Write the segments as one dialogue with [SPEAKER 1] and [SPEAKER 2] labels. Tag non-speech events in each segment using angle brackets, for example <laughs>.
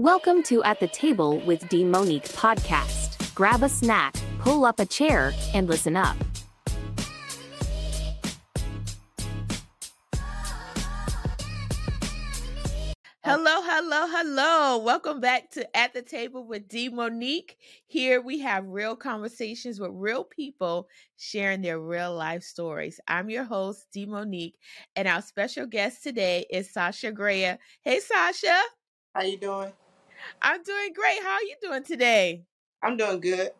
[SPEAKER 1] Welcome to At the Table with D'Monique podcast. Grab a snack, pull up a chair, and listen up.
[SPEAKER 2] Hello, hello, hello. Welcome back to At the Table with D'Monique. Here we have real conversations with real people sharing their real life stories. I'm your host, D'Monique, and our special guest today is Sasha Grayer. Hey Sasha.
[SPEAKER 3] How you doing?
[SPEAKER 2] I'm doing great. How are you doing today?
[SPEAKER 3] I'm doing good.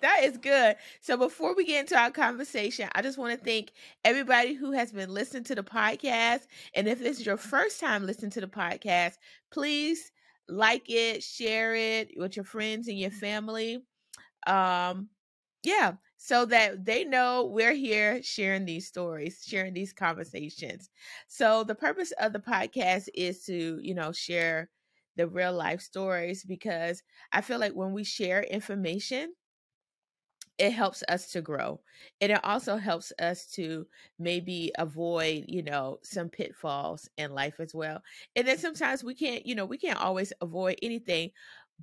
[SPEAKER 2] That is good. So before we get into our conversation, I just want to thank everybody who has been listening to the podcast. And if this is your first time listening to the podcast, please like it, share it with your friends and your family. Um, yeah, so that they know we're here sharing these stories, sharing these conversations. So the purpose of the podcast is to, you know, share the real life stories because I feel like when we share information, it helps us to grow and it also helps us to maybe avoid you know some pitfalls in life as well and then mm-hmm. sometimes we can't you know we can't always avoid anything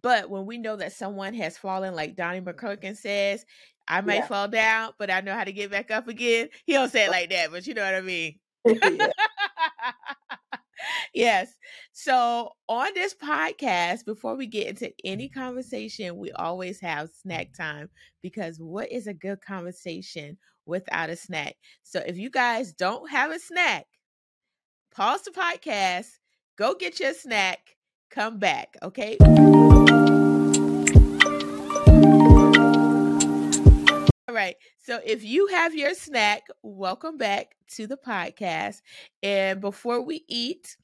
[SPEAKER 2] but when we know that someone has fallen like donnie mcclurkin says i might
[SPEAKER 3] Yeah.
[SPEAKER 2] fall down but i know how to get back up again he don't say it <laughs> like that but you know what i mean
[SPEAKER 3] Yeah.
[SPEAKER 2] Yes. So on this podcast, before we get into any conversation, we always have snack time because what is a good conversation without a snack? So if you guys don't have a snack, pause the podcast, go get your snack, come back, okay? All right. So if you have your snack, welcome back to the podcast. And before we eat,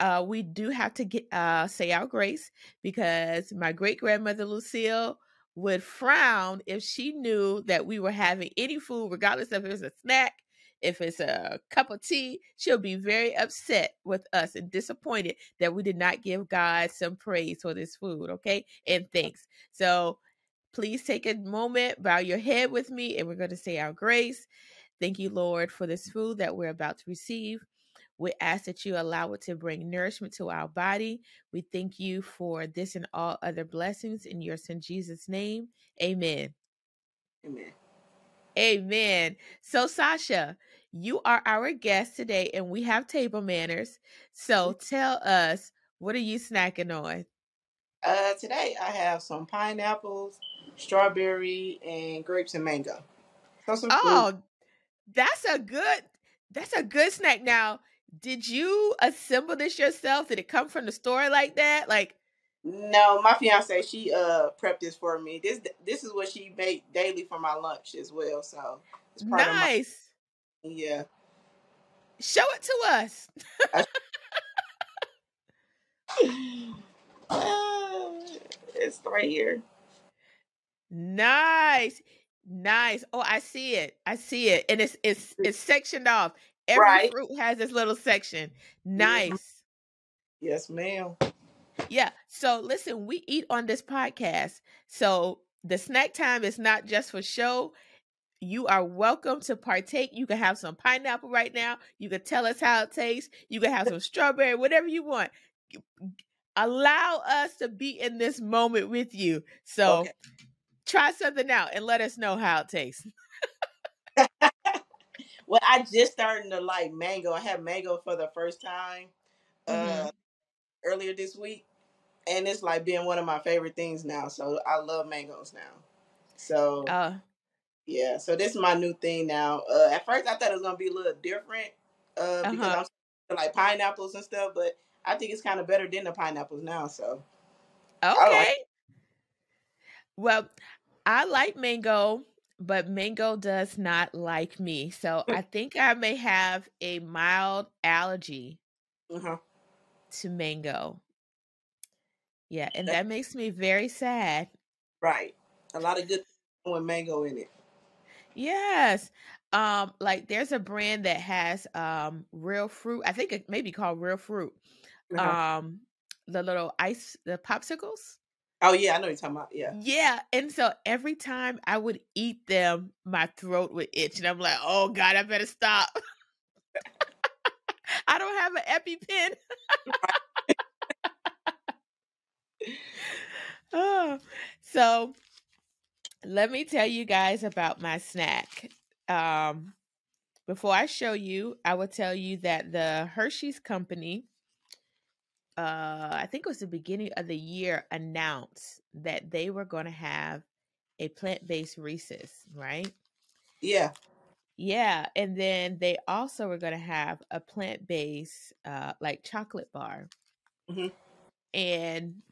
[SPEAKER 2] uh, we do have to get uh, say our grace because my great grandmother Lucille would frown if she knew that we were having any food, regardless if it's a snack, if it's a cup of tea. She'll be very upset with us and disappointed that we did not give God some praise for this food, okay? And thanks. So please take a moment, bow your head with me, and we're going to say our grace. Thank you, Lord, for this food that we're about to receive. We ask that you allow it to bring nourishment to our body. We thank you for this and all other blessings in your son Jesus' name. Amen.
[SPEAKER 3] Amen.
[SPEAKER 2] Amen. So, Sasha, you are our guest today, and we have table manners. So, tell us, what are you snacking on?
[SPEAKER 3] Uh, today I have some pineapples, strawberry, and grapes and mango. So.
[SPEAKER 2] Oh, that's a good that's a good snack. Now, did you assemble this yourself? Did it come from the store like that? Like,
[SPEAKER 3] No, my fiance she uh prepped this for me. This this is what she made daily for my lunch as well. So it's part
[SPEAKER 2] nice.
[SPEAKER 3] of my yeah.
[SPEAKER 2] Show it to us.
[SPEAKER 3] Uh, <laughs> <sighs> it's right here.
[SPEAKER 2] Nice. Nice. Oh, I see it. I see it. And it's it's it's sectioned off. Every
[SPEAKER 3] Right.
[SPEAKER 2] fruit has this little section. Nice.
[SPEAKER 3] Yes, ma'am.
[SPEAKER 2] Yeah. So listen, we eat on this podcast. So the snack time is not just for show. You are welcome to partake. You can have some pineapple right now. You can tell us how it tastes. You can have some strawberry, whatever you want. Allow us to be in this moment with you. So
[SPEAKER 3] Okay.
[SPEAKER 2] try something out and let us know how it tastes. <laughs>
[SPEAKER 3] Well, I just started to like mango. I had mango for the first time uh
[SPEAKER 2] Mhm.
[SPEAKER 3] earlier this week, and it's like being one of my favorite things now. So I love mangoes now. So
[SPEAKER 2] Uh,
[SPEAKER 3] yeah, so this is my new thing now. Uh, at first I thought it was gonna be a little different uh because
[SPEAKER 2] Uh-huh.
[SPEAKER 3] I'm like pineapples and stuff, but I think it's kind of better than the pineapples now. So
[SPEAKER 2] okay.
[SPEAKER 3] like.
[SPEAKER 2] Well, I like mango, but mango does not like me. So I think I may have a mild allergy
[SPEAKER 3] Uh-huh.
[SPEAKER 2] to mango. Yeah, and
[SPEAKER 3] That,
[SPEAKER 2] makes me very sad.
[SPEAKER 3] right. A lot of good with mango in it.
[SPEAKER 2] Yes. Um, like there's a brand that has um real fruit. I think it may be called real fruit.
[SPEAKER 3] Uh-huh.
[SPEAKER 2] Um, the little ice, the popsicles.
[SPEAKER 3] Oh yeah, I know what you're talking about. Yeah.
[SPEAKER 2] Yeah, and so every time I would eat them, my throat would itch, and I'm like, "Oh God, I better stop." <laughs> I don't have an EpiPen. <laughs> Oh. So let me tell you guys about my snack. Um, before I show you, I will tell you that the Hershey's company, uh, I think it was the beginning of the year, announced that they were going to have a plant based Reese's, right?
[SPEAKER 3] Yeah.
[SPEAKER 2] Yeah. And then they also were going to have a plant based, uh, like chocolate bar.
[SPEAKER 3] Mhm.
[SPEAKER 2] And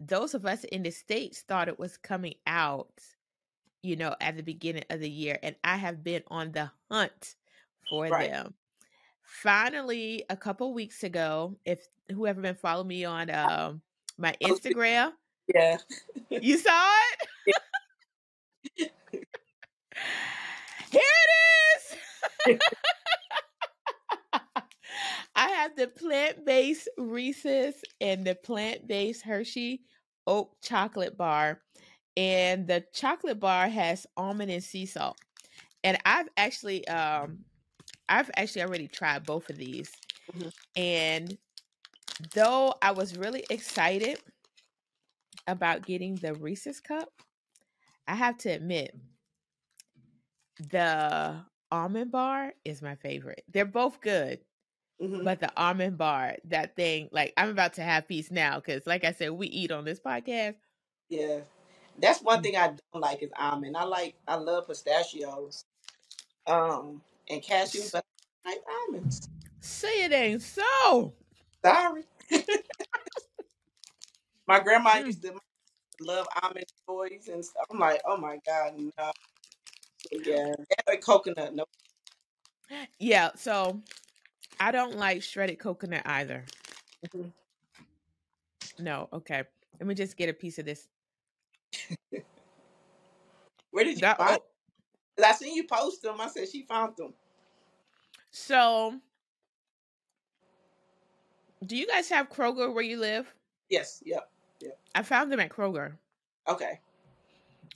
[SPEAKER 2] those of us in the States thought it was coming out you know, at the beginning of the year, and I have been on the hunt for
[SPEAKER 3] Right.
[SPEAKER 2] them. Finally, a couple weeks ago, if whoever been following me on um my Instagram,
[SPEAKER 3] Yeah.
[SPEAKER 2] you saw it. <laughs> Here it is. <laughs> I have the plant-based Reese's and the plant-based Hershey oat chocolate bar. And the chocolate bar has almond and sea salt. And I've actually um I've actually already tried both of these.
[SPEAKER 3] Mhm.
[SPEAKER 2] And though I was really excited about getting the Reese's cup, I have to admit the almond bar is my favorite. They're both good,
[SPEAKER 3] Mhm.
[SPEAKER 2] but the almond bar, that thing, like I'm about to have peace now because, like I said, we eat on this podcast.
[SPEAKER 3] Yeah. That's one thing I don't like is almond. I like I love pistachios. Um and cashews, I like almonds.
[SPEAKER 2] Say it ain't so.
[SPEAKER 3] Sorry. My grandma
[SPEAKER 2] Mm.
[SPEAKER 3] used to love almond toys and stuff. I'm like, oh my god, no. Yeah. Coconut, no.
[SPEAKER 2] Yeah, so I don't like shredded coconut either.
[SPEAKER 3] Mhm.
[SPEAKER 2] No, okay. Let me just get a piece of this. <laughs>
[SPEAKER 3] Where did you
[SPEAKER 2] That-
[SPEAKER 3] find?
[SPEAKER 2] oh,
[SPEAKER 3] Cause I seen you post them. I said she found them.
[SPEAKER 2] so, do you guys have Kroger where you live?
[SPEAKER 3] Yes. Yep.
[SPEAKER 2] I found them at Kroger,
[SPEAKER 3] Okay.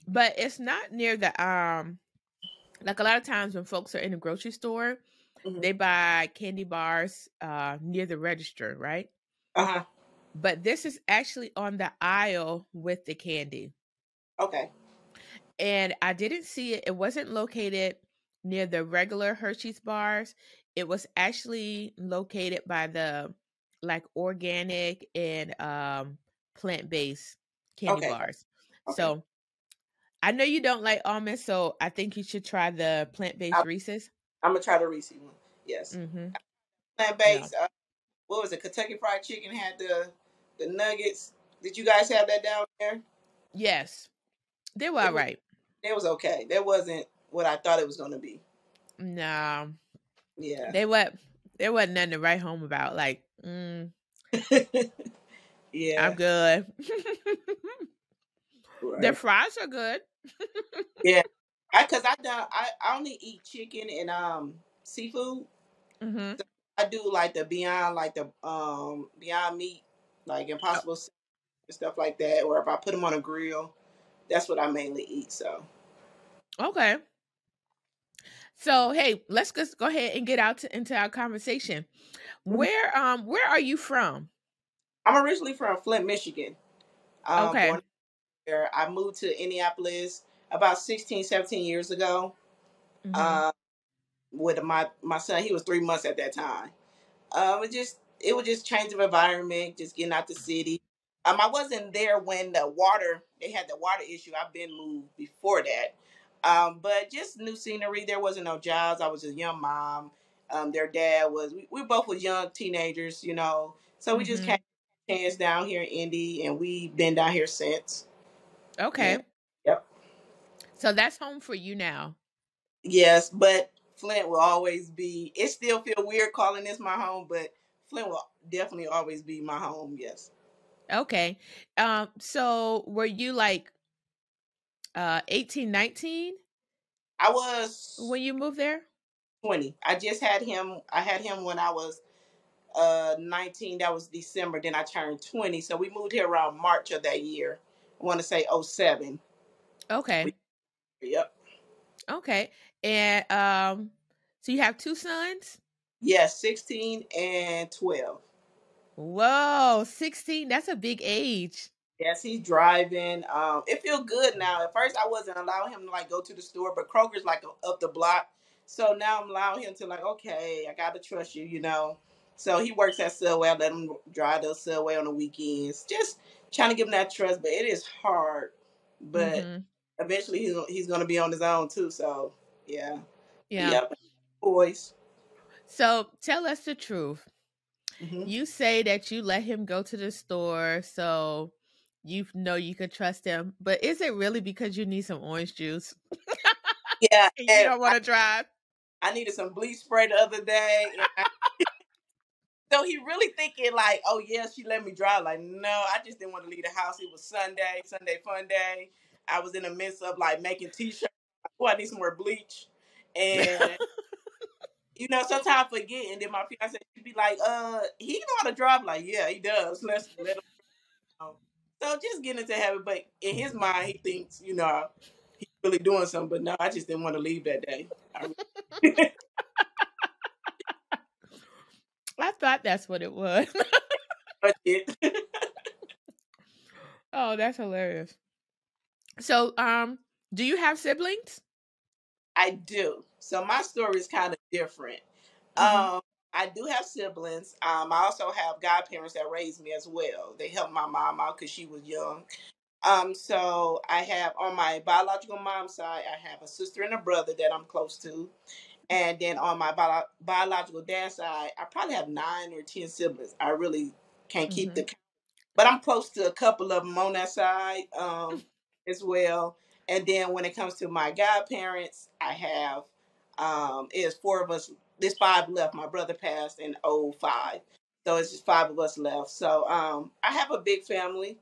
[SPEAKER 2] but it's not near the um. Like a lot of times when folks are in the grocery store,
[SPEAKER 3] Mhm.
[SPEAKER 2] they buy candy bars uh near the register, right?
[SPEAKER 3] Uh huh.
[SPEAKER 2] But this is actually on the aisle with the candy.
[SPEAKER 3] Okay.
[SPEAKER 2] And I didn't see it. It wasn't located near the regular Hershey's bars. It was actually located by the like organic and um plant based candy
[SPEAKER 3] Okay.
[SPEAKER 2] bars.
[SPEAKER 3] Okay.
[SPEAKER 2] So I know you don't like almonds, so I think you should try the plant based Reese's.
[SPEAKER 3] I'm gonna try the Reese one. Yes.
[SPEAKER 2] hmm
[SPEAKER 3] Plant based. Uh, what was it? Kentucky Fried Chicken had the the nuggets. Did you guys have that down there?
[SPEAKER 2] Yes, they were all right.
[SPEAKER 3] It was okay. That wasn't what I thought it was gonna be.
[SPEAKER 2] No,
[SPEAKER 3] Yeah.
[SPEAKER 2] they what there wasn't nothing to write home about. Like, mm, <laughs>
[SPEAKER 3] yeah.
[SPEAKER 2] I'm good. <laughs>
[SPEAKER 3] right.
[SPEAKER 2] Their fries are good. <laughs>
[SPEAKER 3] Yeah, I cause I done I, I only eat chicken and um seafood.
[SPEAKER 2] hmm
[SPEAKER 3] I do like the beyond like the um beyond meat, like impossible Sa- and stuff like that. Or if I put them on a grill, that's what I mainly eat. So
[SPEAKER 2] Okay. So hey, let's just go ahead and get out to, into our conversation.
[SPEAKER 3] Mhm.
[SPEAKER 2] Where um where are you from?
[SPEAKER 3] I'm originally from Flint, Michigan. Um,
[SPEAKER 2] Okay.
[SPEAKER 3] there. I moved to Indianapolis about 16, 17 years ago.
[SPEAKER 2] Mhm.
[SPEAKER 3] uh, with my my son. He was three months at that time. Um, it just it was just change of environment, just getting out the city. Um, I wasn't there when the water they had the water issue. I've been moved before that. Um, but just new scenery. There wasn't no jobs. I was a young mom. Um, their dad was. We, we both was young teenagers, you know. So we just
[SPEAKER 2] Mhm.
[SPEAKER 3] came hands down here in Indy, and we've been down here since.
[SPEAKER 2] okay.
[SPEAKER 3] Yep.
[SPEAKER 2] So that's home for you now.
[SPEAKER 3] Yes, but Flint will always be. It still feel weird calling this my home, but Flint will definitely always be my home. Yes,
[SPEAKER 2] Okay. Um so were you like uh 18, 19
[SPEAKER 3] I was
[SPEAKER 2] when you moved there?
[SPEAKER 3] twenty. I just had him. I had him when I was uh nineteen. That was December. Then I turned twenty. So we moved here around March of that year. I want to say 07.
[SPEAKER 2] Okay.
[SPEAKER 3] Yep.
[SPEAKER 2] Okay. And um so you have two sons?
[SPEAKER 3] Yes, sixteen and twelve.
[SPEAKER 2] Whoa, 16. That's a big age.
[SPEAKER 3] Yes, he's driving. Um, it feels good now. At first, I wasn't allowing him to like go to the store, but Kroger's like up the block. So now I'm allowing him to like, okay, I gotta trust you, you know. So he works at Subway. I let him drive the Subway on the weekends. Just trying to give him that trust, but it is hard. But
[SPEAKER 2] Mm-hmm.
[SPEAKER 3] eventually he's he's gonna be on his own too. So yeah,
[SPEAKER 2] Yeah.
[SPEAKER 3] yep, boys.
[SPEAKER 2] So tell us the truth.
[SPEAKER 3] Hmm
[SPEAKER 2] You say that you let him go to the store so you know you could trust him, but is it really because you need some orange juice
[SPEAKER 3] Yeah, <laughs>
[SPEAKER 2] you don't want to drive?
[SPEAKER 3] I needed some bleach spray the other day. I, <laughs> so he really thinking like, oh yeah, she let me drive. Like, no, I just didn't want to leave the house. It was Sunday, Sunday fun day. I was in the midst of like making t-shirts. Oh, I need some more bleach. <laughs> And you know, sometimes I forget. And then my fiance she'd be like, uh, he know how to drive. Like, yeah, he does. Let's <laughs> let him. So just getting into habit. But in his mind, he thinks, you know, he's really doing something. But no, I just didn't want to leave that day. I <laughs>
[SPEAKER 2] I thought that's what it was. <laughs> oh, that's hilarious. So, um, do you have siblings?
[SPEAKER 3] I do. So my story is kind of different.
[SPEAKER 2] Mhm.
[SPEAKER 3] Um, I do have siblings. Um, I also have godparents that raised me as well. They helped my mom out because she was young. Um, so I have on my biological mom's side, I have a sister and a brother that I'm close to. And then on my bio- biological dad's side, I probably have nine or ten siblings. I really can't keep
[SPEAKER 2] Mhm.
[SPEAKER 3] the count, but I'm close to a couple of them on that side um, <laughs> as well. And then when it comes to my godparents, I have um, it's four of us. There's five left. My brother passed in 05. so it's just five of us left. So um, I have a big family.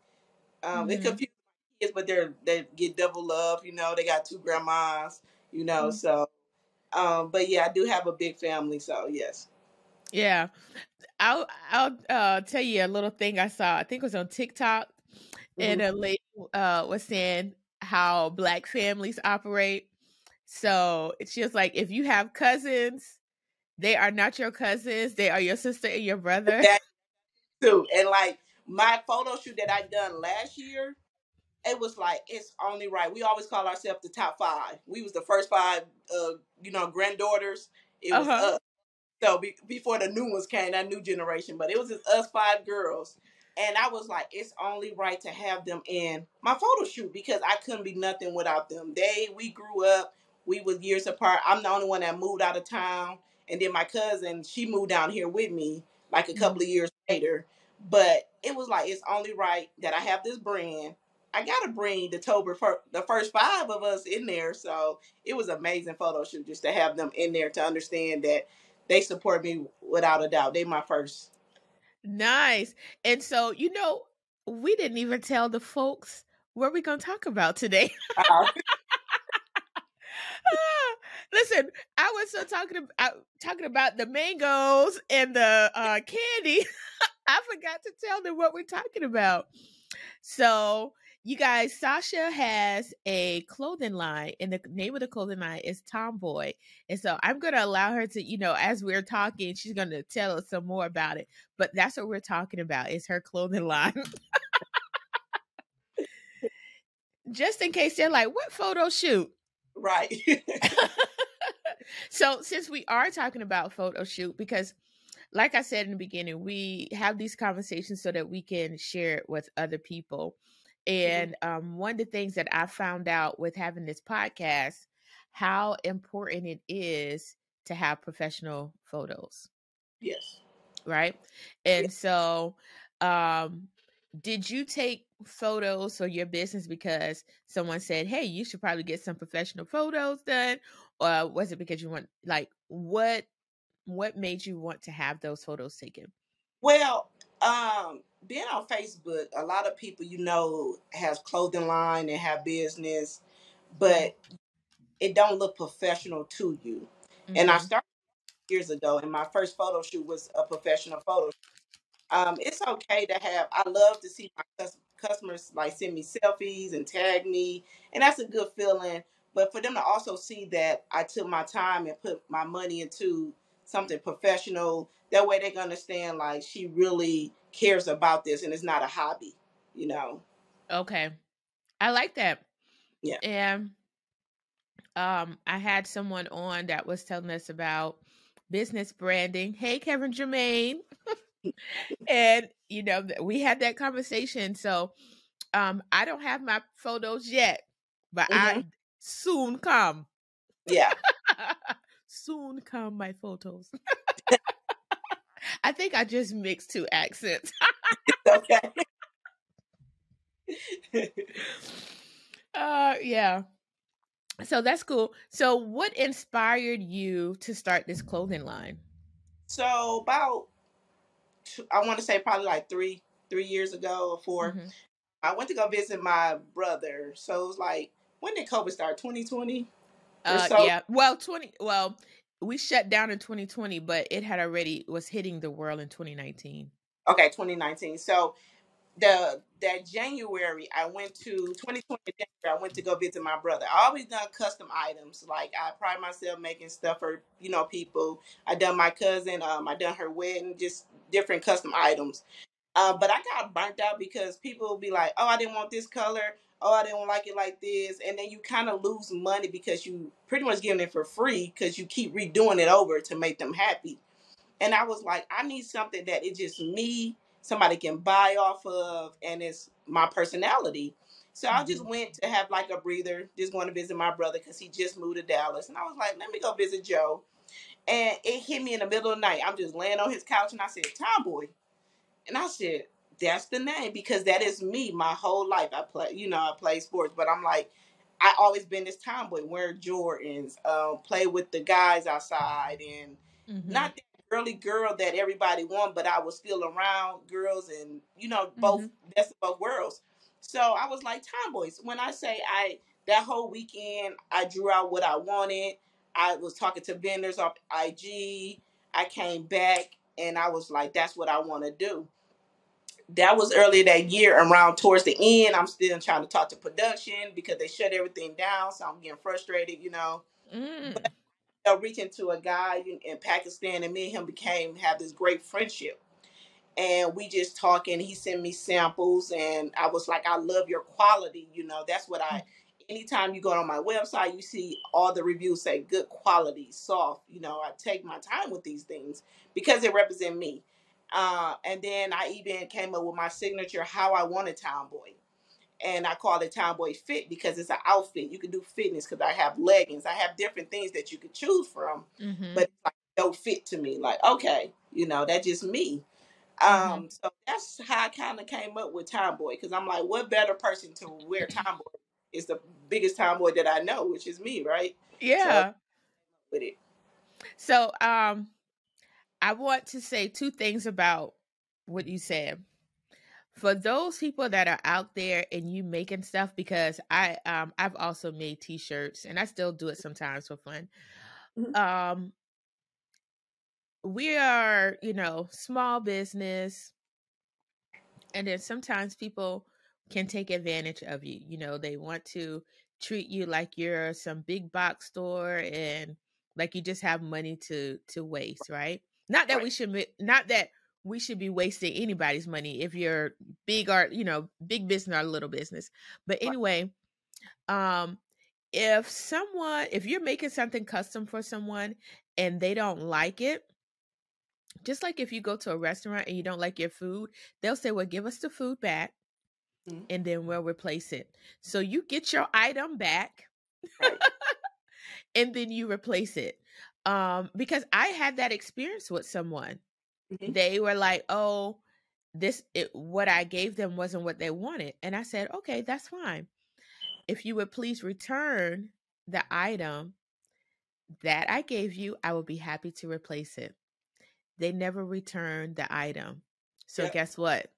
[SPEAKER 3] Um, it
[SPEAKER 2] Mhm.
[SPEAKER 3] confuses my kids, but they're they get double love. You know, they got two grandmas. You know,
[SPEAKER 2] Mhm.
[SPEAKER 3] so um, but yeah, I do have a big family. So yes,
[SPEAKER 2] Yeah. I'll I'll uh tell you a little thing I saw. I think it was on TikTok and
[SPEAKER 3] Mhm.
[SPEAKER 2] a lady uh was saying how black families operate. So it's just like, if you have cousins, they are not your cousins, they are your sister and your brother.
[SPEAKER 3] that too. And like my photo shoot that I done last year, it was like it's only right. We always call ourselves the top five. We was the first five, uh, you know, granddaughters. It was
[SPEAKER 2] Uh-huh.
[SPEAKER 3] us. So be, before the new ones came, that new generation, but it was just us five girls. And I was like, it's only right to have them in my photo shoot because I couldn't be nothing without them. They, we grew up, we was years apart. I'm the only one that moved out of town, and then my cousin, she moved down here with me like a couple of years later. But it was like it's only right that I have this brand. I gotta bring the Tober fir- the first five of us in there. So it was amazing photo shoot just to have them in there to understand that they support me without a doubt. They my first.
[SPEAKER 2] Nice. And so, you know, we didn't even tell the folks what we're going to talk about today.
[SPEAKER 3] Uh, <laughs> <laughs>
[SPEAKER 2] Listen, I was so talking about talking about the mangoes and the uh, candy. <laughs> I forgot to tell them what we're talking about. So, you guys, Sasha has a clothing line, and the name of the clothing line is Tomboy. And so, I'm going to allow her to, you know, as we're talking, she's going to tell us some more about it. But that's what we're talking about is her clothing <laughs> line. Just in case they're like, what photo shoot?
[SPEAKER 3] Right. <laughs>
[SPEAKER 2] so since we are talking about photo shoot because like i said in the beginning we have these conversations so that we can share it with other people. And um, one of the things that i found out with having this podcast how important it is to have professional photos.
[SPEAKER 3] Yes.
[SPEAKER 2] right? And so um did you take photos for your business because someone said hey you should probably get some professional photos done or was it because you want like what what made you want to have those photos taken
[SPEAKER 3] Well, um, being on Facebook, a lot of people you know has clothing line and have business, but it don't look professional to you. And I
[SPEAKER 2] Mhm.
[SPEAKER 3] started years ago, and my first photo shoot was a professional photo. Um, it's okay to have. I love to see my cus- customers like send me selfies and tag me, and that's a good feeling. But for them to also see that I took my time and put my money into something professional, that way they can understand like she really cares about this and it's not a hobby, you know.
[SPEAKER 2] Okay. I like that.
[SPEAKER 3] Yeah.
[SPEAKER 2] And um I had someone on that was telling us about business branding. Hey Kevin Jermaine. <laughs> and you know, we had that conversation. So um I don't have my photos yet, but I
[SPEAKER 3] Mhm.
[SPEAKER 2] soon come.
[SPEAKER 3] Yeah. <laughs>
[SPEAKER 2] soon come my photos. <laughs> I think I just mixed two accents. <laughs>
[SPEAKER 3] okay.
[SPEAKER 2] Uh yeah. So that's cool. So what inspired you to start this clothing line?
[SPEAKER 3] so about two- I want to say probably like three three years ago or 4
[SPEAKER 2] Mhm.
[SPEAKER 3] I went to go visit my brother. So it was like when did COVID start? 2020
[SPEAKER 2] Uh
[SPEAKER 3] so.
[SPEAKER 2] yeah. Well, 20 well, we shut down in 2020, but it had already was hitting the world in 2019.
[SPEAKER 3] Okay, 2019. So the that January I went to 2020 January I went to go visit my brother. I always done custom items. Like I pride myself making stuff for you know people. I done my cousin. Um, I done her wedding. Just different custom items. Uh, but I got burnt out because people will be like, "Oh, I didn't want this color. Oh, I didn't like it like this," and then you kind of lose money because you pretty much giving it for free because you keep redoing it over to make them happy. And I was like, I need something that is just me, somebody can buy off of, and it's my personality. So I just
[SPEAKER 2] Mhm.
[SPEAKER 3] went to have like a breather, just going to visit my brother because he just moved to Dallas. And I was like, let me go visit Joe. And it hit me in the middle of the night. I'm just laying on his couch and I said, Tomboy. And I said, that's the name because that is me my whole life. I play, you know, I play sports, but I'm like, I always been this tomboy, wear Jordans, um, play with the guys outside, and
[SPEAKER 2] Mhm.
[SPEAKER 3] not that girly girl that everybody want, but I was still around girls and you know both
[SPEAKER 2] Mhm.
[SPEAKER 3] best of both worlds. So I was like tomboys. When I say I that whole weekend, I drew out what I wanted. I was talking to vendors off IG. I came back and I was like, that's what I want to do. That was earlier that year, around towards the end. I'm still trying to talk to production because they shut everything down. So I'm getting frustrated, you know
[SPEAKER 2] Mm.
[SPEAKER 3] uh, reaching to a guy in, in Pakistan, and me and him became have this great friendship. And we just talking. He sent me samples, and I was like, I love your quality. You know, that's what I. Anytime you go on my website, you see all the reviews say good quality, soft. You know, I take my time with these things because they represent me. Uh, and then I even came up with my signature, how I wanted Tomboy and I call it Tomboy Fit because it's an outfit. You can do fitness because I have leggings. I have different things that you could choose from,
[SPEAKER 2] Mhm.
[SPEAKER 3] but it's like no fit to me. Like okay, you know that's just me.
[SPEAKER 2] Mhm.
[SPEAKER 3] Um, so that's how I kind of came up with Tomboy because I'm like, what better person to wear Tomboy is the biggest Tomboy that I know, which is me, right?
[SPEAKER 2] Yeah.
[SPEAKER 3] With it.
[SPEAKER 2] So um I want to say two things about what you said. For those people that are out there and you making stuff because I um I've also made t-shirts and I still do it sometimes for fun.
[SPEAKER 3] Mhm.
[SPEAKER 2] Um we are, you know, small business and then sometimes people can take advantage of you. You know, they want to treat you like you're some big box store and like you just have money to to waste, right? Not that we should not that we should be wasting anybody's money if you're big or, you know, big business or little business. But anyway, um if someone if you're making something custom for someone and they don't like it, just like if you go to a restaurant and you don't like your food, they'll say, "Well, give us the food back
[SPEAKER 3] Mhm.
[SPEAKER 2] and then we'll replace it." So you get your item back
[SPEAKER 3] Right. <laughs>
[SPEAKER 2] and then you replace it. Um because I had that experience with someone.
[SPEAKER 3] Mhm.
[SPEAKER 2] They were like, "Oh, this it, what I gave them wasn't what they wanted." And I said, "Okay, that's fine. If you would please return the item that I gave you, I will be happy to replace it." They never returned the item. So
[SPEAKER 3] Yep.
[SPEAKER 2] guess what?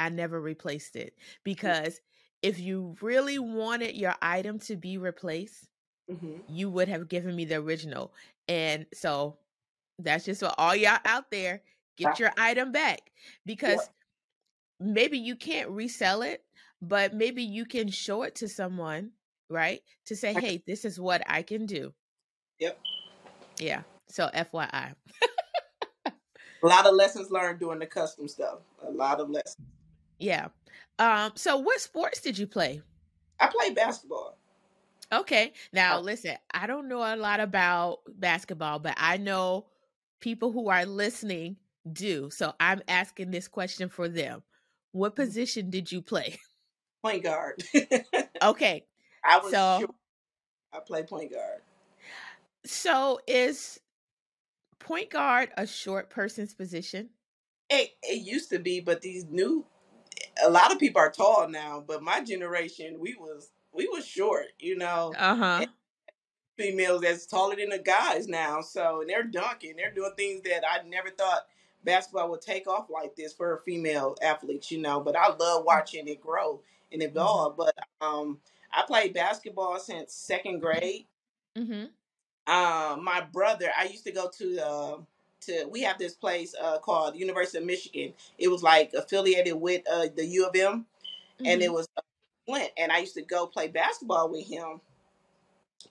[SPEAKER 2] I never replaced it because if you really wanted your item to be replaced,
[SPEAKER 3] Mhm.
[SPEAKER 2] you would have given me the original. And so that's just for all y'all out there. Get your item back because maybe you can't resell it, but maybe you can show it to someone, right? To say, hey, this is what I can do.
[SPEAKER 3] Yep.
[SPEAKER 2] Yeah. So FYI.
[SPEAKER 3] A lot of lessons learned doing the custom stuff. A lot of lessons.
[SPEAKER 2] Yeah. Um, so what sports did you play?
[SPEAKER 3] I played basketball.
[SPEAKER 2] Okay. Now
[SPEAKER 3] Oh.
[SPEAKER 2] listen, I don't know a lot about basketball, but I know people who are listening do. So I'm asking this question for them. What
[SPEAKER 3] Mm-hmm.
[SPEAKER 2] position did you play?
[SPEAKER 3] Point guard. <laughs>
[SPEAKER 2] Okay.
[SPEAKER 3] I was
[SPEAKER 2] So
[SPEAKER 3] sure I played point guard.
[SPEAKER 2] so is point guard a short person's position?
[SPEAKER 3] It it used to be, but these new a lot of people are tall now, but my generation we was we was short, you know.
[SPEAKER 2] Uh-huh.
[SPEAKER 3] Females that's taller than the guys now. So and they're dunking. They're doing things that I never thought basketball would take off like this for a female athlete, you know. But I love watching it grow and
[SPEAKER 2] Mm-hmm.
[SPEAKER 3] evolve. But um I played basketball since second grade.
[SPEAKER 2] Mm-hmm.
[SPEAKER 3] Um, my brother, I used to go to uh, to we have this place uh, called University of Michigan. It was like affiliated with uh, the U of M, and it
[SPEAKER 2] Mm-hmm.
[SPEAKER 3] was Flint. And I used to go play basketball with him,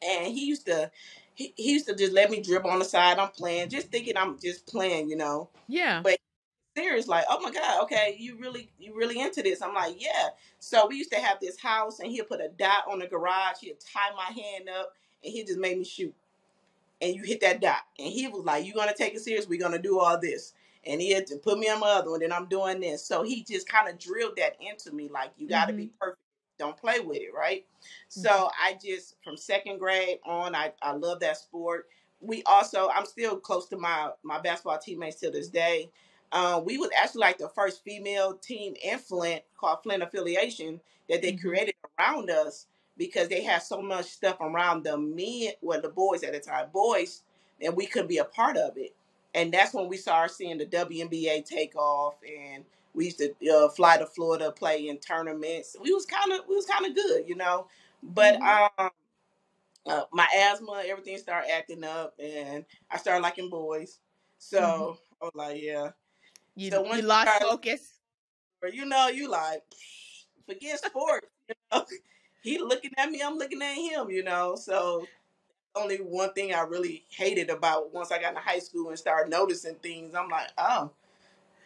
[SPEAKER 3] and he used to he, he used to just let me dribble on the side. I'm playing, just thinking I'm just playing, you know.
[SPEAKER 2] Yeah.
[SPEAKER 3] But serious, like, oh my god, okay, you really you really into this? I'm like, yeah. So we used to have this house, and he'll put a dot on the garage. He'll tie my hand up, and he just made me shoot and you hit that dot. And he was like, You're gonna take it serious, we're gonna do all this. And he had to put me on my other one, then I'm doing this. So he just kind of drilled that into me, like you gotta
[SPEAKER 2] Mm-hmm.
[SPEAKER 3] be perfect. Don't play with it, right?
[SPEAKER 2] Mm-hmm.
[SPEAKER 3] So I just from second grade on, I, I love that sport. We also I'm still close to my my basketball teammates to this day. Uh, we was actually like the first female team in Flint called Flint Affiliation that they
[SPEAKER 2] Mm-hmm.
[SPEAKER 3] created around us because they had so much stuff around the men, well, the boys at the time, boys, and we couldn't be a part of it. And that's when we started seeing the WNBA take off, and we used to uh, fly to Florida, play in tournaments. We was kind of, we was kind of good, you know. But
[SPEAKER 2] Mm-hmm.
[SPEAKER 3] um, uh, my asthma, everything started acting up, and I started liking boys. So
[SPEAKER 2] Mm-hmm.
[SPEAKER 3] I was like, yeah.
[SPEAKER 2] You
[SPEAKER 3] So
[SPEAKER 2] you
[SPEAKER 3] once you
[SPEAKER 2] lost
[SPEAKER 3] start,
[SPEAKER 2] focus.
[SPEAKER 3] you know, you like, forget sports. You know? <laughs> He looking at me, I'm looking at him, you know. So only one thing I really hated about once I got into high school and started noticing things, I'm like, oh,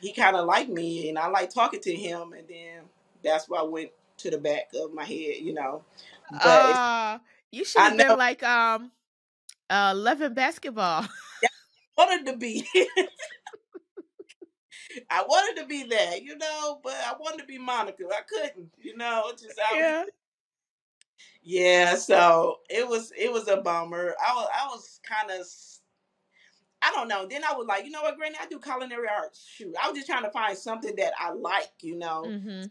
[SPEAKER 3] he kind of liked me and I like talking to him. And then that's why I went to the back of my head, you know. But
[SPEAKER 2] Uh you should have been
[SPEAKER 3] know
[SPEAKER 2] like um uh loving basketball. <laughs>
[SPEAKER 3] I wanted to be, <laughs> I wanted to be that, you know, but I wanted to be Monica. I couldn't, you know, just we
[SPEAKER 2] yeah.
[SPEAKER 3] Yeah, so it was it was a bummer. I was I was kind of I don't know. Then I was like, you know what, Granny, I do culinary arts. Shoot, I was just trying to find something that I like, you know,
[SPEAKER 2] Mm-hmm.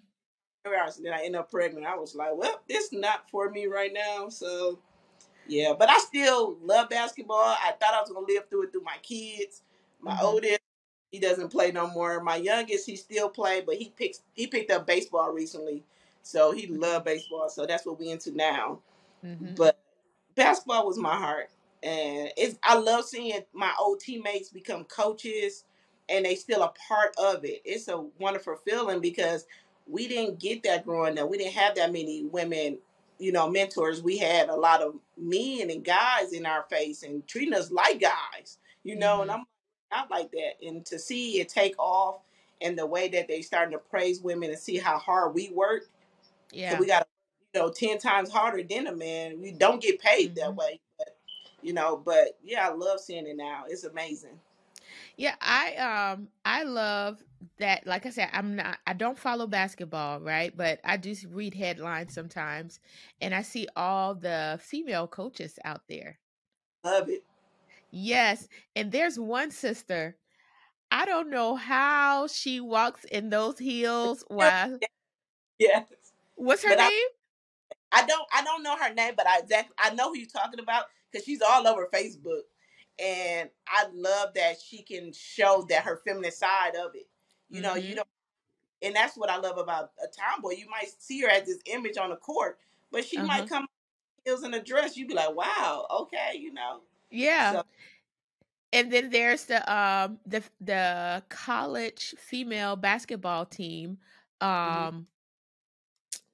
[SPEAKER 3] culinary arts. And then I end up pregnant. I was like, well, this not for me right now. So yeah, but I still love basketball. I thought I was gonna live through it through my kids. My
[SPEAKER 2] Mm-hmm.
[SPEAKER 3] oldest, he doesn't play no more. My youngest, he still play, but he picks he picked up baseball recently. So he loved baseball. So that's what we into now
[SPEAKER 2] Mm-hmm.
[SPEAKER 3] but basketball was my heart and it's i love seeing my old teammates become coaches and they still a part of it it's a wonderful feeling because we didn't get that growing up we didn't have that many women you know mentors we had a lot of men and guys in our face and treating us like guys you know and
[SPEAKER 2] Mm-hmm.
[SPEAKER 3] i'm not like that and to see it take off and the way that they starting to praise women and see how hard we work so
[SPEAKER 2] Yeah.
[SPEAKER 3] we got to, you know, 10 times harder than a man. We don't get paid that
[SPEAKER 2] Mm-hmm.
[SPEAKER 3] way. But, you know, but yeah, I love seeing it now. It's amazing.
[SPEAKER 2] Yeah, I um I love that like I said I'm not I don't follow basketball, right? But I do read headlines sometimes and I see all the female coaches out there.
[SPEAKER 3] Love it.
[SPEAKER 2] Yes, and there's one sister. I don't know how she walks in those <laughs> heels while
[SPEAKER 3] Yes.
[SPEAKER 2] What's her
[SPEAKER 3] But
[SPEAKER 2] name?
[SPEAKER 3] I don't I don't know her name, but I exactly I know who you're talking about because she's all over Facebook. And I love that she can show that her feminine side of it. You know, you
[SPEAKER 2] Mm-hmm.
[SPEAKER 3] don't and that's what I love about a tomboy. You might see her as this image on the court, but she
[SPEAKER 2] Uh-huh.
[SPEAKER 3] might come heels in a dress. You'd be like, wow, okay, you know.
[SPEAKER 2] Yeah.
[SPEAKER 3] So
[SPEAKER 2] And then there's the um the the college female basketball team.
[SPEAKER 3] mhm.
[SPEAKER 2] Um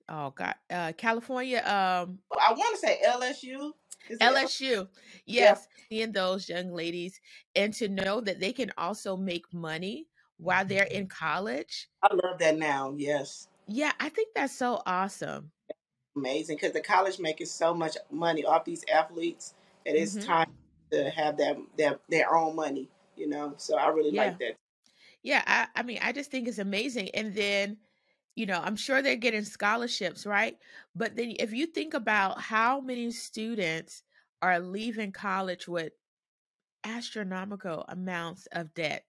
[SPEAKER 2] oh god, uh California um
[SPEAKER 3] I want to say LSU. Is
[SPEAKER 2] LSU.
[SPEAKER 3] Yeah.
[SPEAKER 2] Yes, seeing those young ladies and to know that they can also make money while they're in college.
[SPEAKER 3] I love that now. Yes.
[SPEAKER 2] Yeah, I think that's so awesome.
[SPEAKER 3] Amazing because the college making so much money off these athletes. It is
[SPEAKER 2] Mhm.
[SPEAKER 3] time to have them their their own money. You know, so I really
[SPEAKER 2] Yeah.
[SPEAKER 3] like that.
[SPEAKER 2] Yeah, I, I mean, I just think it's amazing. And then, you know, I'm sure they're getting scholarships, right? But then if you think about how many students are leaving college with astronomical amounts of debt,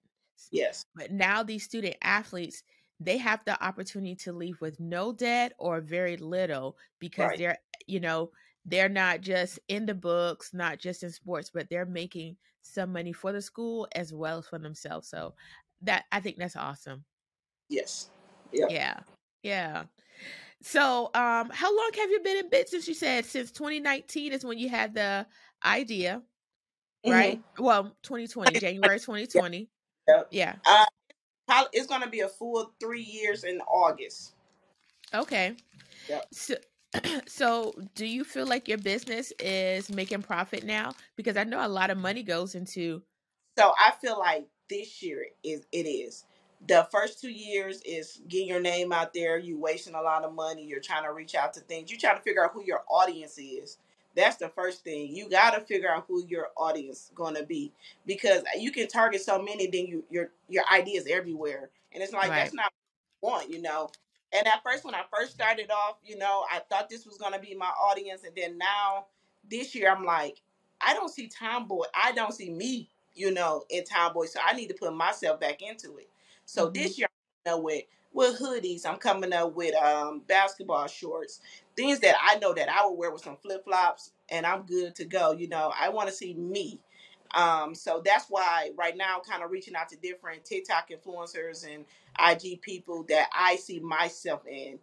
[SPEAKER 3] Yes.
[SPEAKER 2] but now these student athletes, they have the opportunity to leave with no debt or very little because
[SPEAKER 3] Right.
[SPEAKER 2] they're, you know, they're not just in the books, not just in sports, but they're making some money for the school as well as for themselves. So that I think that's awesome.
[SPEAKER 3] Yes. Yep.
[SPEAKER 2] Yeah. Yeah. So um how long have you been in business? You said since 2019 is when you had the idea,
[SPEAKER 3] Mhm.
[SPEAKER 2] right? Well, 2020, January 2020.
[SPEAKER 3] Yep.
[SPEAKER 2] Yeah.
[SPEAKER 3] Prob- It's going to be a full three years in August.
[SPEAKER 2] Okay.
[SPEAKER 3] Yep.
[SPEAKER 2] So, <clears throat> so do you feel like your business is making profit now? Because I know a lot of money goes into.
[SPEAKER 3] So I feel like this year is it is. The first two years is getting your name out there. You wasting a lot of money. You're trying to reach out to things. You're trying to figure out who your audience is. That's the first thing. You got to figure out who your audience going to be because you can target so many. Then you your your ideas everywhere, and it's like
[SPEAKER 2] Right.
[SPEAKER 3] that's not want, you know. And at first, when I first started off, you know, I thought this was going to be my audience, and then now this year, I'm like, I don't see Tomboy. I don't see me, you know, in Tomboy. So I need to put myself back into it. So
[SPEAKER 2] Mhm.
[SPEAKER 3] this year, I'm coming up with with hoodies. I'm coming up with um basketball shorts, things that I know that I would wear with some flip flops, and I'm good to go. You know, I want to see me. Um, so that's why right now, I'm kind of reaching out to different TikTok influencers and IG people that I see myself in,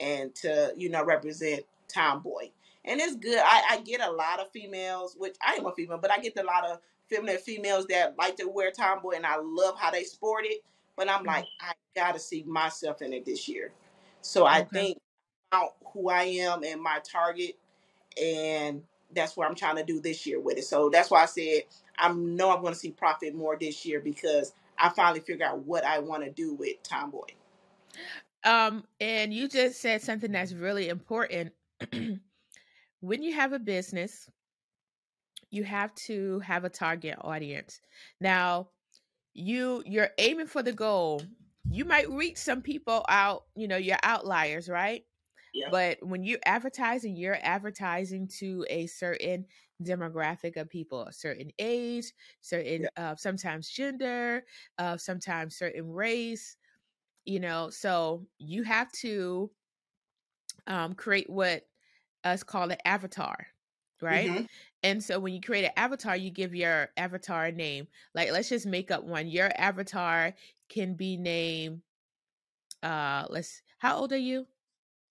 [SPEAKER 3] and to you know represent Tomboy. And it's good. I, I get a lot of females, which I am a female, but I get a lot of feminine females that like to wear Tomboy, and I love how they sport it. But I'm
[SPEAKER 2] Mhm.
[SPEAKER 3] like, I gotta see myself in it this year. So I
[SPEAKER 2] Okay.
[SPEAKER 3] think out who I am and my target, and that's what I'm trying to do this year with it. So that's why I said I know I'm going to see profit more this year because I finally figure out what I want to do with Tomboy.
[SPEAKER 2] Um, and you just said something that's really important. <clears throat> when you have a business, you have to have a target audience. Now, you you're aiming for the goal. You might reach some people out, you know, your outliers, right?
[SPEAKER 3] Yeah.
[SPEAKER 2] But when you're advertising, you're advertising to a certain demographic of people, a certain age, certain uh, sometimes gender, uh, sometimes certain race. You know, so you have to um, create what us call an avatar, right?
[SPEAKER 3] Mhm.
[SPEAKER 2] And so when you create an avatar, you give your avatar a name. Like let's just make up one. Your avatar can be named. Uh, let's. How old are you?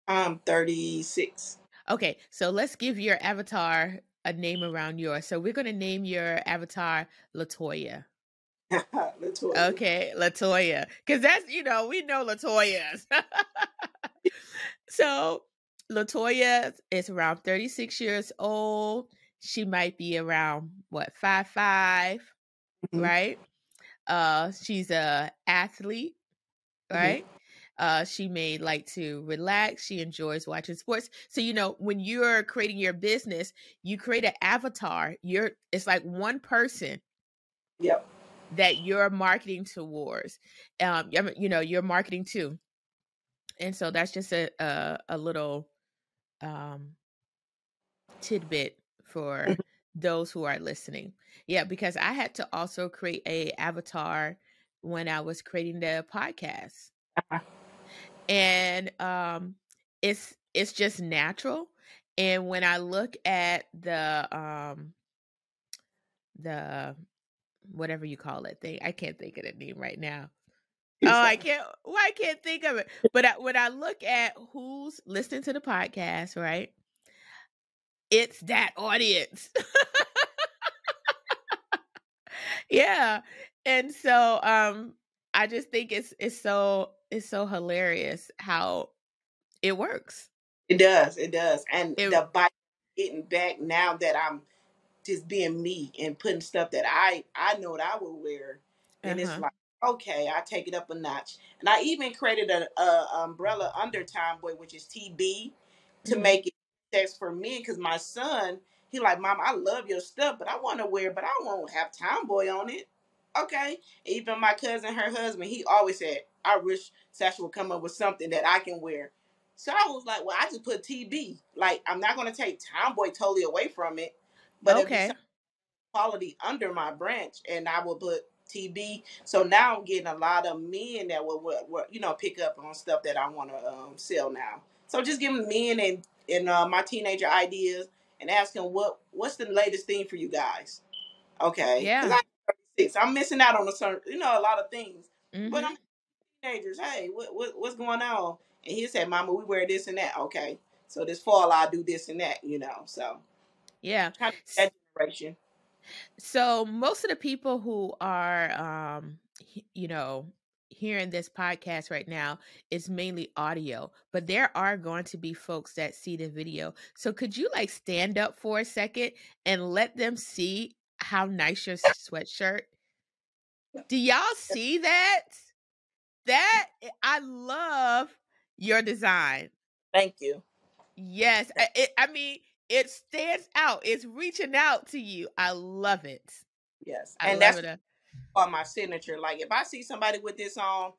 [SPEAKER 3] I'm 36.
[SPEAKER 2] Okay, so let's give your avatar a name around yours. So we're gonna name your avatar Latoya. <laughs>
[SPEAKER 3] Latoya.
[SPEAKER 2] Okay, Latoya, because that's you know we know Latoyas. <laughs> so Latoya is around thirty six years old. She might be around what five five,
[SPEAKER 3] Mhm.
[SPEAKER 2] right? Uh, she's a athlete,
[SPEAKER 3] Mhm.
[SPEAKER 2] right? Uh, she may like to relax. She enjoys watching sports. So you know when you're creating your business, you create an avatar. You're it's like one person
[SPEAKER 3] Yep.
[SPEAKER 2] that you're marketing towards um you know you're marketing to and so that's just a a, a little um tidbit for <laughs> those who are listening. Yeah because i had to also create a avatar when i was creating the podcast.
[SPEAKER 3] Uh-huh.
[SPEAKER 2] and um it's it's just natural. And when i look at the um the whatever you call it thing i can't think of the name right now oh i can't why i can't think of it but I, when i look at who's listening to the podcast right it's that audience <laughs> yeah and so um i just think it's it's so it's so hilarious how it works
[SPEAKER 3] It does. It does. And
[SPEAKER 2] It-
[SPEAKER 3] the bike getting back now that I'm just being me and putting stuff that I I know that I would wear. And it's
[SPEAKER 2] Uh-huh.
[SPEAKER 3] like, okay, I take it up a notch. And I even created an umbrella under Tomboy, which is TB, to
[SPEAKER 2] Mhm.
[SPEAKER 3] make it text for men. Because my son, he like, Mom, I love your stuff, but I want to wear, but I won't have Tomboy on it. Okay. Even my cousin, her husband, he always said, I wish Sasha would come up with something that I can wear. So I was like, well, I just put TB. Like, I'm not going to take Tomboy totally away from it, but
[SPEAKER 2] Okay.
[SPEAKER 3] quality under my branch, and I will put TB. So now I'm getting a lot of men that will, will, will, you know, pick up on stuff that I want to um, sell now. So just giving men and and uh, my teenager ideas and asking what what's the latest thing for you guys. Okay,
[SPEAKER 2] Yeah.
[SPEAKER 3] I'm I'm missing out on a certain, you know, a lot of things. But
[SPEAKER 2] Mhm.
[SPEAKER 3] I'm teenagers. Hey, what, what what's going on? And he said, Mama, we wear this and that. Okay, so this fall I do this and that. You know, so
[SPEAKER 2] Yeah.
[SPEAKER 3] kind of that generation.
[SPEAKER 2] So most of the people who are, um, you know, hearing this podcast right now is mainly audio, but there are going to be folks that see the video. So could you like stand up for a second and let them see how nice your sweatshirt? Do y'all see that? That I love your design.
[SPEAKER 3] Thank you.
[SPEAKER 2] Yes, I, it, I mean it stands out. It's reaching out to you. I love it.
[SPEAKER 3] Yes,
[SPEAKER 2] I
[SPEAKER 3] and
[SPEAKER 2] love
[SPEAKER 3] that's
[SPEAKER 2] it. uh,
[SPEAKER 3] on my signature. Like if I see somebody with this on,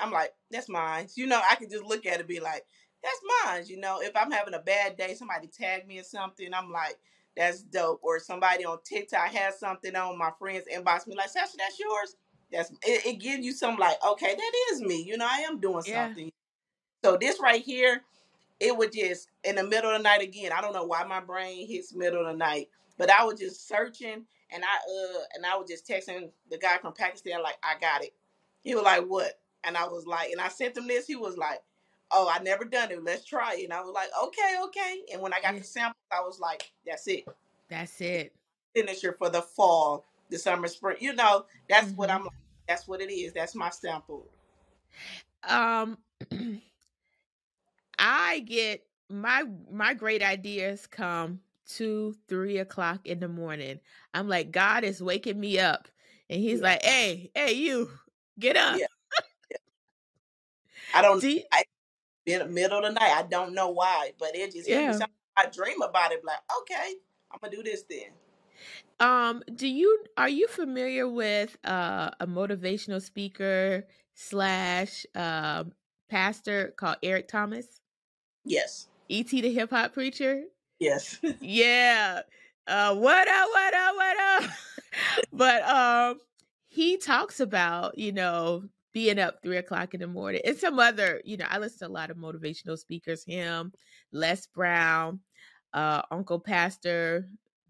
[SPEAKER 3] I'm like, that's mine. You know, I can just look at it and be like, that's mine. You know, if I'm having a bad day, somebody tag me or something, I'm like, that's dope. Or somebody on TikTok has something on my friends inbox me like, Sasha, that's yours. That's it, it gives you some like, okay, that is me. You know, I am doing
[SPEAKER 2] Yeah.
[SPEAKER 3] something. So this right here, it would just in the middle of the night again. I don't know why my brain hits middle of the night, but I was just searching and I uh and I was just texting the guy from Pakistan like I got it. He was like, "What?" And I was like, and I sent him this. He was like, "Oh, I never done it. Let's try it." And I was like, "Okay, okay." And when I got the sample, I was like, "That's it.
[SPEAKER 2] That's it.
[SPEAKER 3] Signature for the fall, the summer, spring. You know, that's what
[SPEAKER 2] Mhm.
[SPEAKER 3] I'm. like. That's what it is. That's my sample.
[SPEAKER 2] Um, <clears throat> I get my my great ideas come two, three o'clock in the morning. I'm like, God is waking me up, and He's
[SPEAKER 3] Yeah,
[SPEAKER 2] like, "Hey, hey, you, get up."
[SPEAKER 3] yeah. I <laughs> don't.
[SPEAKER 2] Do you-
[SPEAKER 3] I in the middle of the night. I don't know why, but it just
[SPEAKER 2] yeah.
[SPEAKER 3] I dream about it. Like, okay, I'm gonna do this then.
[SPEAKER 2] Um, do you are you familiar with uh, a motivational speaker slash um pastor called Eric Thomas,
[SPEAKER 3] Yes,
[SPEAKER 2] E.T. the hip hop preacher?
[SPEAKER 3] yes, <laughs>
[SPEAKER 2] Yeah. Uh what up, what up, what up? <laughs> but um he talks about, you know, being up three o'clock in the morning. And some other, you know, I listen to a lot of motivational speakers, him, Les Brown, uh, Uncle Pastor,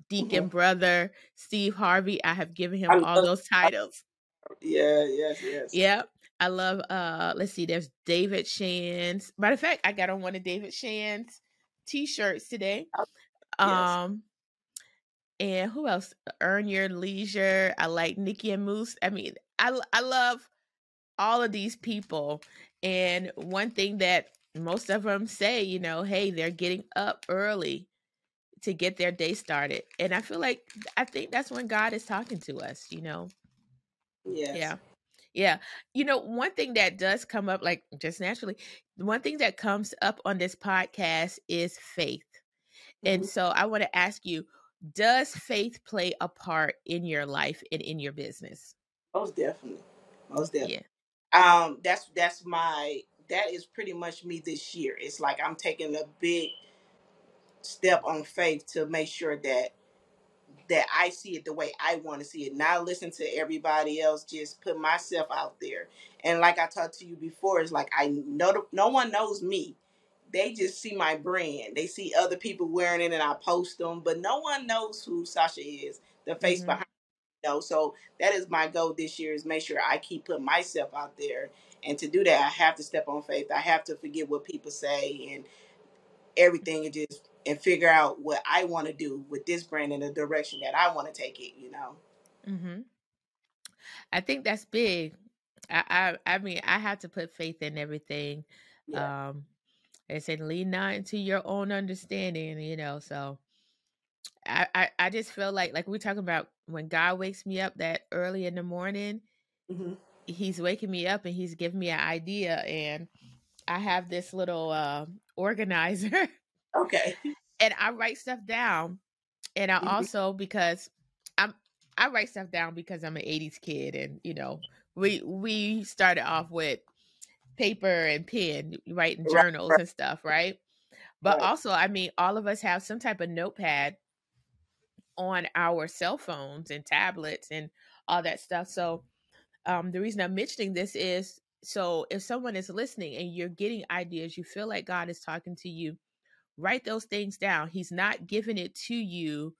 [SPEAKER 2] Deacon
[SPEAKER 3] Mhm.
[SPEAKER 2] Brother, Steve Harvey. I have given him
[SPEAKER 3] I
[SPEAKER 2] all
[SPEAKER 3] love.
[SPEAKER 2] those titles.
[SPEAKER 3] Yeah, yes, yes.
[SPEAKER 2] Yeah. I love uh let's see, there's David Shands. Matter of fact, I got on one of David Shands t-shirts today.
[SPEAKER 3] Yes.
[SPEAKER 2] Um and who else? Earn Your Leisure. I like Nikki and Moose. I mean, I I love all of these people. And one thing that most of them say, you know, hey, they're getting up early to get their day started. And I feel like I think that's when God is talking to us, you know.
[SPEAKER 3] Yes.
[SPEAKER 2] Yeah. Yeah. You know, one thing that does come up, like just naturally, one thing that comes up on this podcast is faith. And
[SPEAKER 3] hmm
[SPEAKER 2] so I want to ask you, does faith play a part in your life and in your business?
[SPEAKER 3] Most definitely. Most definitely.
[SPEAKER 2] Yeah.
[SPEAKER 3] Um, that's that's my that is pretty much me this year. It's like I'm taking a big step on faith to make sure that that I see it the way I want to see it. Not listen to everybody else. Just put myself out there. And like I talked to you before, it's like I know no one knows me. They just see my brand. They see other people wearing it, and I post them, but no one knows who Sasha is. The face
[SPEAKER 2] hmm
[SPEAKER 3] behind. You know, so that is my goal this year is make sure I keep putting myself out there. And to do that, I have to step on faith. I have to forget what people say and everything and just and figure out what I want to do with this brand in the direction that I want to take it, you know.
[SPEAKER 2] hmm I think that's big. I, I I mean, I have to put faith in everything.
[SPEAKER 3] Yeah.
[SPEAKER 2] Um, they said lean not into your own understanding, you know. So I, I I just feel like like we're talking about when God wakes me up that early in the morning,
[SPEAKER 3] hmm
[SPEAKER 2] he's waking me up and he's giving me an idea and I have this little uh, organizer <laughs>
[SPEAKER 3] Okay. <laughs>
[SPEAKER 2] and I write stuff down. And I
[SPEAKER 3] Mhm.
[SPEAKER 2] also because I'm I write stuff down because I'm an 80s kid and you know, we we started off with paper and pen, writing journals
[SPEAKER 3] right,
[SPEAKER 2] and stuff, right? But
[SPEAKER 3] right.
[SPEAKER 2] also, I mean, all of us have some type of notepad on our cell phones and tablets and all that stuff. So um, the reason I'm mentioning this is so if someone is listening and you're getting ideas, you feel like God is talking to you, write those things down. He's not giving it to you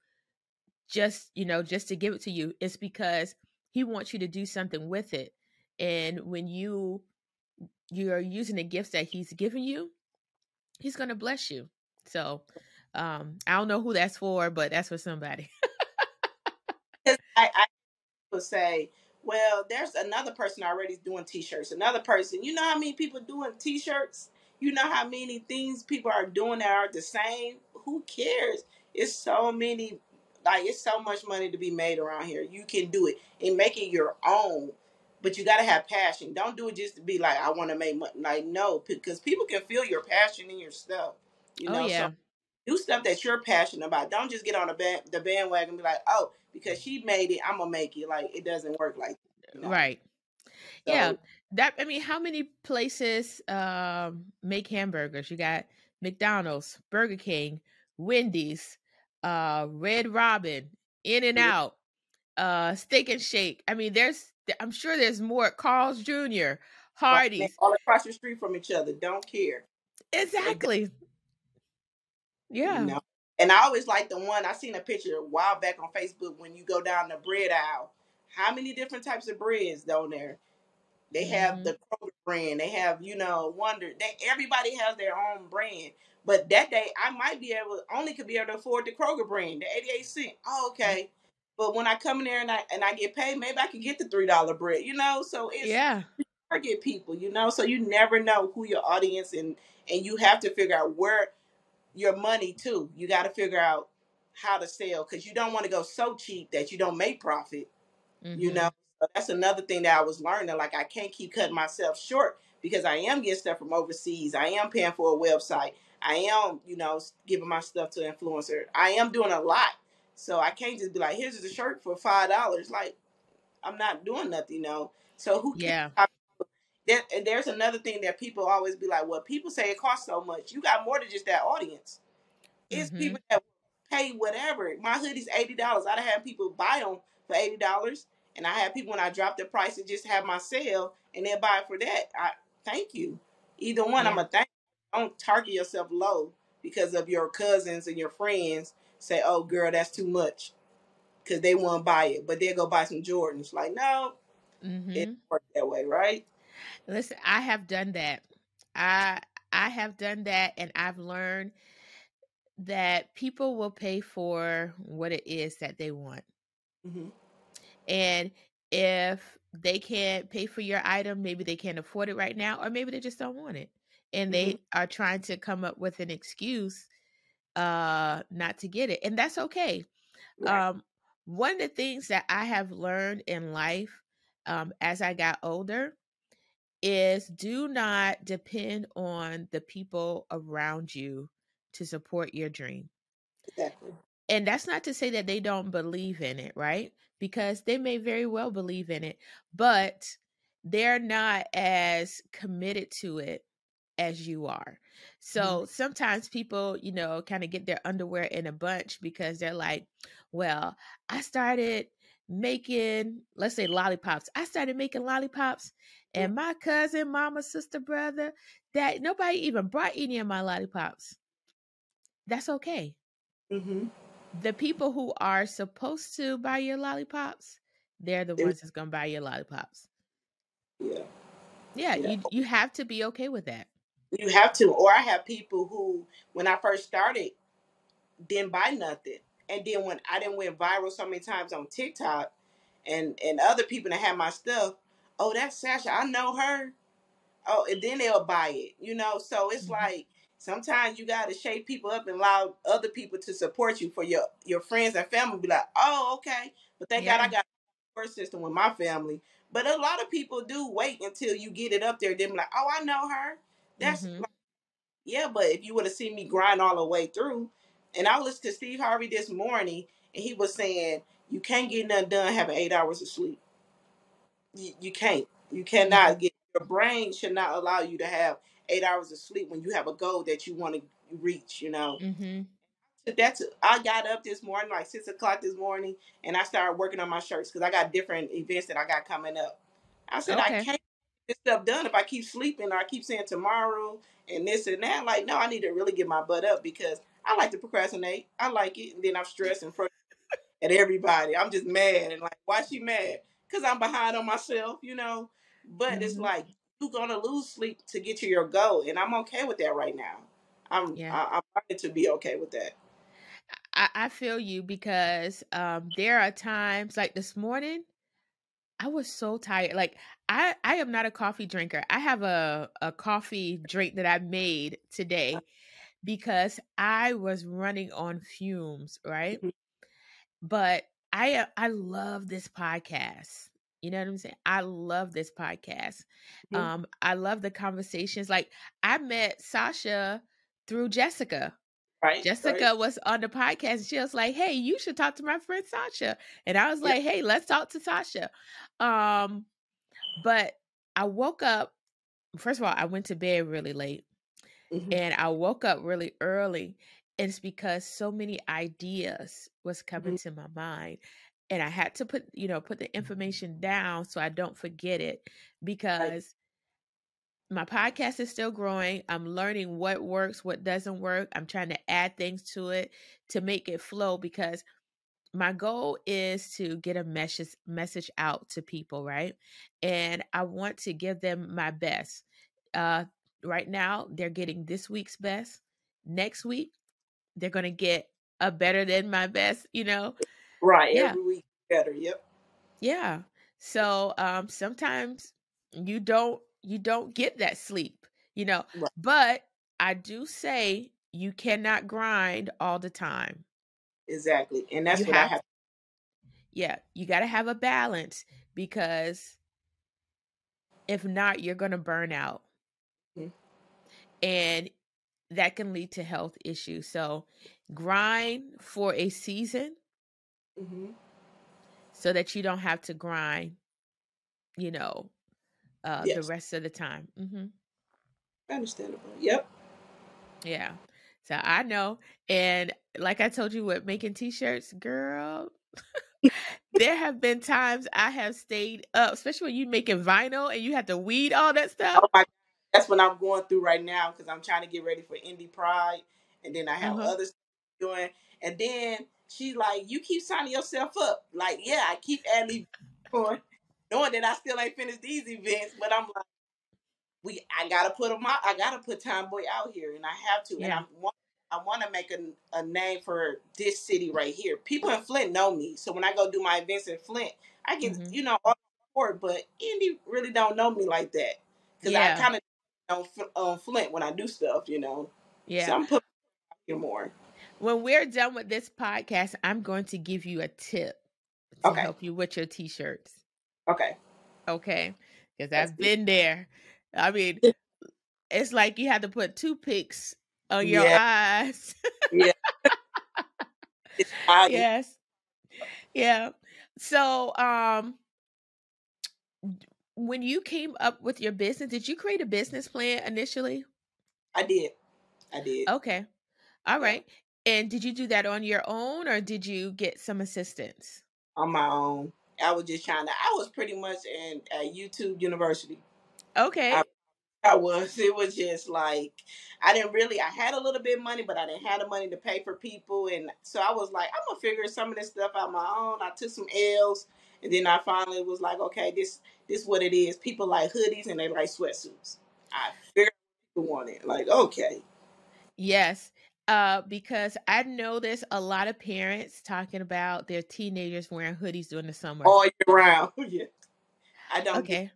[SPEAKER 2] just, you know, just to give it to you. It's because he wants you to do something with it. And when you you're using the gifts that he's given you, he's going to bless you. So um I don't know who that's for, but that's for somebody.
[SPEAKER 3] I, I would say, well, there's another person already doing t-shirts. Another person, you know how many people doing t-shirts? You know how many things people are doing that are the same? Who cares? It's so many, like it's so much money to be made around here. You can do it and make it your own, but you gotta have passion. Don't do it just to be like I want to make money. Like no, because people can feel your passion in your stuff. You
[SPEAKER 2] oh
[SPEAKER 3] know, so do stuff that you're passionate about. Don't just get on the band, the bandwagon and be like, oh, because she made it, I'm gonna make it. Like it doesn't work like that.
[SPEAKER 2] Right. Yeah.
[SPEAKER 3] So
[SPEAKER 2] That I mean, how many places um make hamburgers? You got McDonald's, Burger King, Wendy's, uh Red Robin, In-N-Out, uh Steak and Shake. I mean, there's I'm sure there's more Carl's Jr., Hardee's.
[SPEAKER 3] all across the street from each other. Don't care.
[SPEAKER 2] Exactly.
[SPEAKER 3] you
[SPEAKER 2] Yeah.
[SPEAKER 3] know. And I always like the one I seen a picture a while back on Facebook when you go down the bread aisle. How many different types of breads down there? They have
[SPEAKER 2] Mhm.
[SPEAKER 3] the Kroger brand. They have, you know, Wonder. They everybody has their own brand. But that day, I might be able, only could be able to afford the Kroger brand, the eighty-eight cent. Oh, okay. But when I come in there and I and I get paid, maybe I could get the three dollar bread. You know, so it's
[SPEAKER 2] Yeah.
[SPEAKER 3] target people. You know, so you never know who your audience and and you have to figure out where your money too. You got to figure out how to sell because you don't want to go so cheap that you don't make profit you
[SPEAKER 2] Mhm.
[SPEAKER 3] know so that's another thing that i was learning like i can't keep cutting myself short because i am getting stuff from overseas. I am paying for a website. I am you know giving my stuff to influencer. I am doing a lot. So i can't just be like here's a shirt for five dollars. Like i'm not doing nothing you know? So who
[SPEAKER 2] Yeah.
[SPEAKER 3] there, and there's another thing that people always be like well people say it costs so much. You got more than just that audience. It's
[SPEAKER 2] Mhm.
[SPEAKER 3] people that pay whatever. My hoodie's eighty dollars. I'd have people buy them for eighty dollars, and I have people when I drop the price to just have my sale, and they buy it for that. I thank you. Either one, I'm a thank. Don't target yourself low because of your cousins and your friends say, "Oh, girl, that's too much," because they want to buy it, but they'll go buy some Jordans. Like, no, it
[SPEAKER 2] Mhm.
[SPEAKER 3] doesn't that way, right?
[SPEAKER 2] Listen, I have done that. I I have done that and I've learned that people will pay for what it is that they want.
[SPEAKER 3] hmm
[SPEAKER 2] And if they can't pay for your item, maybe they can't afford it right now, or maybe they just don't want it. And
[SPEAKER 3] hmm
[SPEAKER 2] they are trying to come up with an excuse uh not to get it. And that's okay.
[SPEAKER 3] Right.
[SPEAKER 2] Um one of the things that I have learned in life um as I got older is do not depend on the people around you to support your dream.
[SPEAKER 3] Exactly.
[SPEAKER 2] And that's not to say that they don't believe in it, right? Because they may very well believe in it, but they're not as committed to it as you are.
[SPEAKER 3] hmm
[SPEAKER 2] So sometimes people, you know, kind of get their underwear in a bunch because they're like, well, I started making, let's say lollipops. I started making lollipops and my cousin, mama, sister, brother, that nobody even brought any of my lollipops. That's okay.
[SPEAKER 3] hmm
[SPEAKER 2] The people who are supposed to buy your lollipops, they're the ones that's gonna buy your lollipops.
[SPEAKER 3] Yeah.
[SPEAKER 2] Yeah,
[SPEAKER 3] Yeah.
[SPEAKER 2] you you have to be okay with that.
[SPEAKER 3] You have to. Or I have people who, when I first started, didn't buy nothing. And then when I didn't went viral so many times on TikTok and and other people that had my stuff, oh that's Sasha, I know her. Oh, and then they'll buy it. You know, so it's
[SPEAKER 2] Mhm.
[SPEAKER 3] like sometimes you gotta shake people up and allow other people to support you for your your friends and family be like, oh, okay. But thank God I got a support system with my family. But a lot of people do wait until you get it up there. Then be like, oh, I know her. That's
[SPEAKER 2] Mhm.
[SPEAKER 3] like, yeah, but if you would have seen me grind all the way through, and I listened to Steve Harvey this morning, and he was saying you can't get nothing done having eight hours of sleep. You, you can't. You cannot
[SPEAKER 2] Mhm.
[SPEAKER 3] get your brain should not allow you to have eight hours of sleep when you have a goal that you want to reach. You know.
[SPEAKER 2] Mhm.
[SPEAKER 3] That's I got up this morning like six o'clock this morning, and I started working on my shirts because I got different events that I got coming up. I said I can't get this stuff done if I keep sleeping or I keep saying tomorrow and this and that. Like, no, I need to really get my butt up because I like to procrastinate. I like it, and then I'm <laughs> stressed and frustrated at everybody. I'm just mad and like, why she mad? Because I'm behind on myself, you know. But it's
[SPEAKER 2] Mhm.
[SPEAKER 3] like you're gonna lose sleep to get to your goal, and I'm okay with that right now. I'm
[SPEAKER 2] Yeah.
[SPEAKER 3] I, I'm learning to be okay with that.
[SPEAKER 2] I, I feel you because um there are times like this morning I was so tired. Like I I am not a coffee drinker. I have a a coffee drink that I made today because I was running on fumes, right?
[SPEAKER 3] Mhm.
[SPEAKER 2] But I I love this podcast. You know what I'm saying? I love this podcast. Um I love the conversations. Like I met Sasha through Jessica.
[SPEAKER 3] Right, right.
[SPEAKER 2] Jessica was on the podcast she was like, Hey, you should talk to my friend Sasha. And I was
[SPEAKER 3] Yep.
[SPEAKER 2] like, Hey, let's talk to Sasha. Um, but I woke up, first of all, I went to bed really late
[SPEAKER 3] Mhm.
[SPEAKER 2] and I woke up really early. And it's because so many ideas was coming
[SPEAKER 3] Mhm.
[SPEAKER 2] to my mind. And I had to put, you know, put the information down so I don't forget it because my podcast is still growing. I'm learning what works, what doesn't work. I'm trying to add things to it to make it flow because my goal is to get a message message out to people, right? And I want to give them my best. Uh right now they're getting this week's best. Next week they're going to get a better than my best, you know.
[SPEAKER 3] Right,
[SPEAKER 2] Yeah.
[SPEAKER 3] every week better. Yep.
[SPEAKER 2] Yeah. So um sometimes you don't you don't get that sleep, you know.
[SPEAKER 3] Right.
[SPEAKER 2] But I do say you cannot grind all the time.
[SPEAKER 3] Exactly. And that's
[SPEAKER 2] You
[SPEAKER 3] what I
[SPEAKER 2] have
[SPEAKER 3] have.
[SPEAKER 2] yeah, you got to have a balance because if not you're going to burn out
[SPEAKER 3] Mhm.
[SPEAKER 2] and that can lead to health issues. So grind for a season
[SPEAKER 3] Mhm.
[SPEAKER 2] so that you don't have to grind, you know, uh the rest of the time. Mm-hmm.
[SPEAKER 3] Understandable. Yep.
[SPEAKER 2] Yeah. So I know. And like I told you with making t-shirts, girl, <laughs> there have been times I have stayed up, especially when you making vinyl and you have to weed all that stuff.
[SPEAKER 3] Oh my that's what I'm going through right now because I'm trying to get ready for Indy Pride, and then I have
[SPEAKER 2] Uh-huh.
[SPEAKER 3] other stuff doing. And then she's like, "You keep signing yourself up." Like, yeah, I keep adding going, knowing that I still ain't finished these events, but I'm like, we, I gotta put them out. I gotta put Tomboy out here, and I have to. And I want, I want to make a, a name for this city right here. People in Flint know me, so when I go do my events in Flint, I get
[SPEAKER 2] Mhm.
[SPEAKER 3] you know all the support. But Indy really don't know me like that because I kind of on Fl- on Flint when I do stuff, you know. So
[SPEAKER 2] Yeah.
[SPEAKER 3] I'm putting here more.
[SPEAKER 2] When we're done with this podcast, I'm going to give you a tip to
[SPEAKER 3] Okay.
[SPEAKER 2] help you with your t-shirts.
[SPEAKER 3] Okay.
[SPEAKER 2] Okay? Because I've been there. I mean, it's like you had to put toothpicks on your
[SPEAKER 3] Yeah.
[SPEAKER 2] eyes.
[SPEAKER 3] Yeah. It's <laughs>
[SPEAKER 2] yes. Yeah. So, um, when you came up with your business, did you create a business plan initially?
[SPEAKER 3] I did. I did.
[SPEAKER 2] Okay. All right. And did you do that on your own or did you get some assistance?
[SPEAKER 3] On my own. I was just trying to. I was pretty much in at YouTube University.
[SPEAKER 2] Okay.
[SPEAKER 3] I, I was. It was just like I didn't really. I had a little bit of money, but I didn't have the money to pay for people, and so I was like, I'm gonna figure some of this stuff out my own. I took some L's, and then I finally was like, okay, this this what it is. People like hoodies and they like sweatsuits. I figured people want it. Like, okay,
[SPEAKER 2] Yes. Uh, because I notice a lot of parents talking about their teenagers wearing hoodies during the summer.
[SPEAKER 3] all year round. <laughs> yeah, I don't.
[SPEAKER 2] Okay.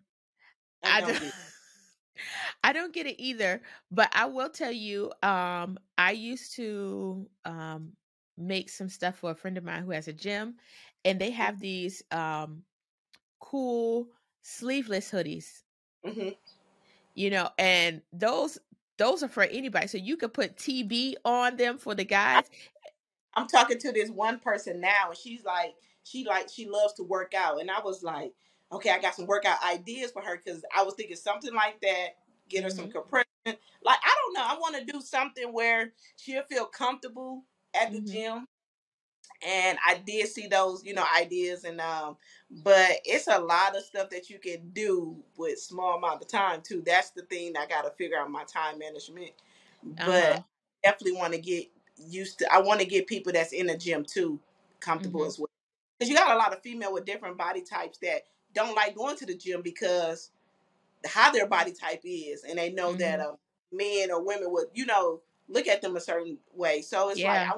[SPEAKER 3] I
[SPEAKER 2] I
[SPEAKER 3] don't
[SPEAKER 2] don't,
[SPEAKER 3] get. <laughs>
[SPEAKER 2] I don't get it either, but I will tell you, um, I used to um make some stuff for a friend of mine who has a gym, and they have these um cool sleeveless hoodies.
[SPEAKER 3] Mm-hmm.
[SPEAKER 2] You know, and those those are for anybody. So you could put TB on them for the guys.
[SPEAKER 3] I'm talking to this one person now, and she's like, she like she loves to work out, and I was like, okay, I got some workout ideas for her because I was thinking something like that, get her some
[SPEAKER 2] Mhm.
[SPEAKER 3] compression. Like I don't know, I want to do something where she'll feel comfortable at the
[SPEAKER 2] Mhm.
[SPEAKER 3] gym, and I did see those, you know, ideas, and um, but it's a lot of stuff that you can do with small amount of time too. That's the thing I got to figure out my time management, but
[SPEAKER 2] Uh-huh.
[SPEAKER 3] definitely want to get used to. I want to get people that's in the gym too comfortable
[SPEAKER 2] Mhm.
[SPEAKER 3] as well. Because you got a lot of female with different body types that don't like going to the gym because how their body type is, and they know that
[SPEAKER 2] Mhm.
[SPEAKER 3] uh, men or women would, you know, look at them a certain way. So it's like
[SPEAKER 2] Yeah.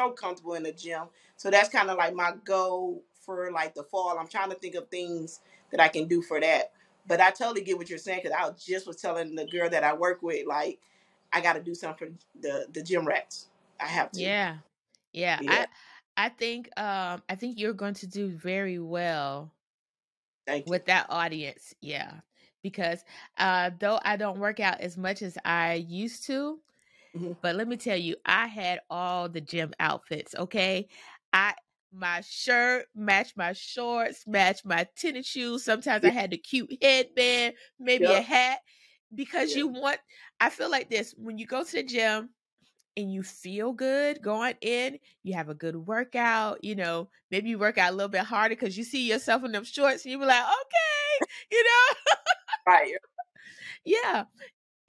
[SPEAKER 3] So comfortable in the gym. So that's kind of like my goal for like the fall. I'm trying to think of things that I can do for that. But I totally get what you're saying because I just was telling the girl that I work with, like, I got to do something for the the gym rats. I have to.
[SPEAKER 2] Yeah. Yeah.
[SPEAKER 3] Yeah.
[SPEAKER 2] I I think um I think you're going to do very well
[SPEAKER 3] Thank you.
[SPEAKER 2] with that audience. Yeah. Because uh though I don't work out as much as I used to,
[SPEAKER 3] Mhm.
[SPEAKER 2] but let me tell you, I had all the gym outfits, okay? I my shirt matched my shorts, matched my tennis shoes. Sometimes I had the cute headband, maybe a hat because
[SPEAKER 3] Yeah.
[SPEAKER 2] you want I feel like this when you go to the gym and you feel good going in, you have a good workout, you know, maybe you work out a little bit harder because you see yourself in them shorts and you be like, okay, you know,
[SPEAKER 3] Right.
[SPEAKER 2] yeah.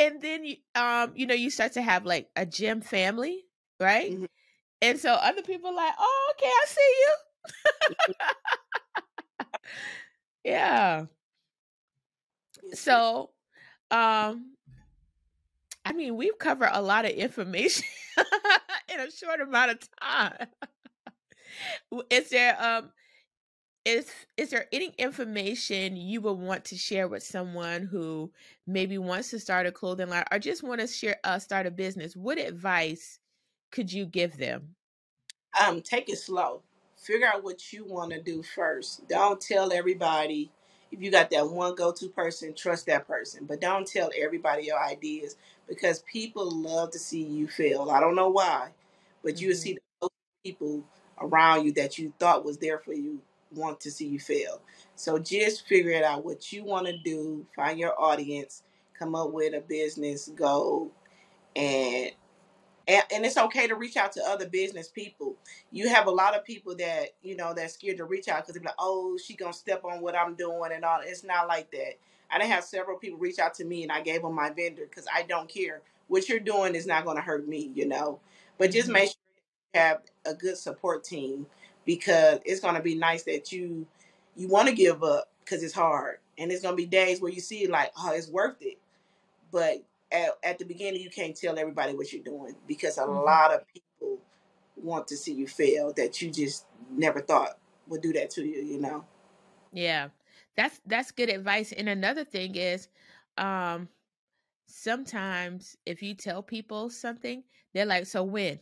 [SPEAKER 2] And then you um, you know, you start to have like a gym family, right?
[SPEAKER 3] Mhm.
[SPEAKER 2] And so other people are like, oh, okay, I see you. <laughs> yeah. So um I mean, we've covered a lot of information <laughs> in a short amount of time. <laughs> Is there um is is there any information you would want to share with someone who maybe wants to start a clothing line or just want to share uh, start a business? What advice could you give them?
[SPEAKER 3] um take it slow figure out what you want to do first don't tell everybody if you got that one go-to person trust that person but don't tell everybody your ideas because people love to see you fail i don't know why but you will
[SPEAKER 2] Mhm.
[SPEAKER 3] see people around you that you thought was there for you want to see you fail so just figure it out what you want to do find your audience come up with a business goal and and, and it's okay to reach out to other business people. You have a lot of people that you know that's scared to reach out because they're like, "Oh, she gonna step on what I'm doing and all." It's not like that. I done have several people reach out to me, and I gave them my vendor because I don't care what you're doing is not gonna hurt me, you know. But just
[SPEAKER 2] Mhm.
[SPEAKER 3] make sure you have a good support team because it's gonna be nice that you you want to give up because it's hard, and it's gonna be days where you see like, "Oh, it's worth it." but at, at the beginning you can't tell everybody what you're doing because a
[SPEAKER 2] Mhm.
[SPEAKER 3] lot of people want to see you fail that you just never thought would do that to you you know
[SPEAKER 2] Yeah. That's that's good advice. And another thing is um sometimes if you tell people something, they're like, "So when?"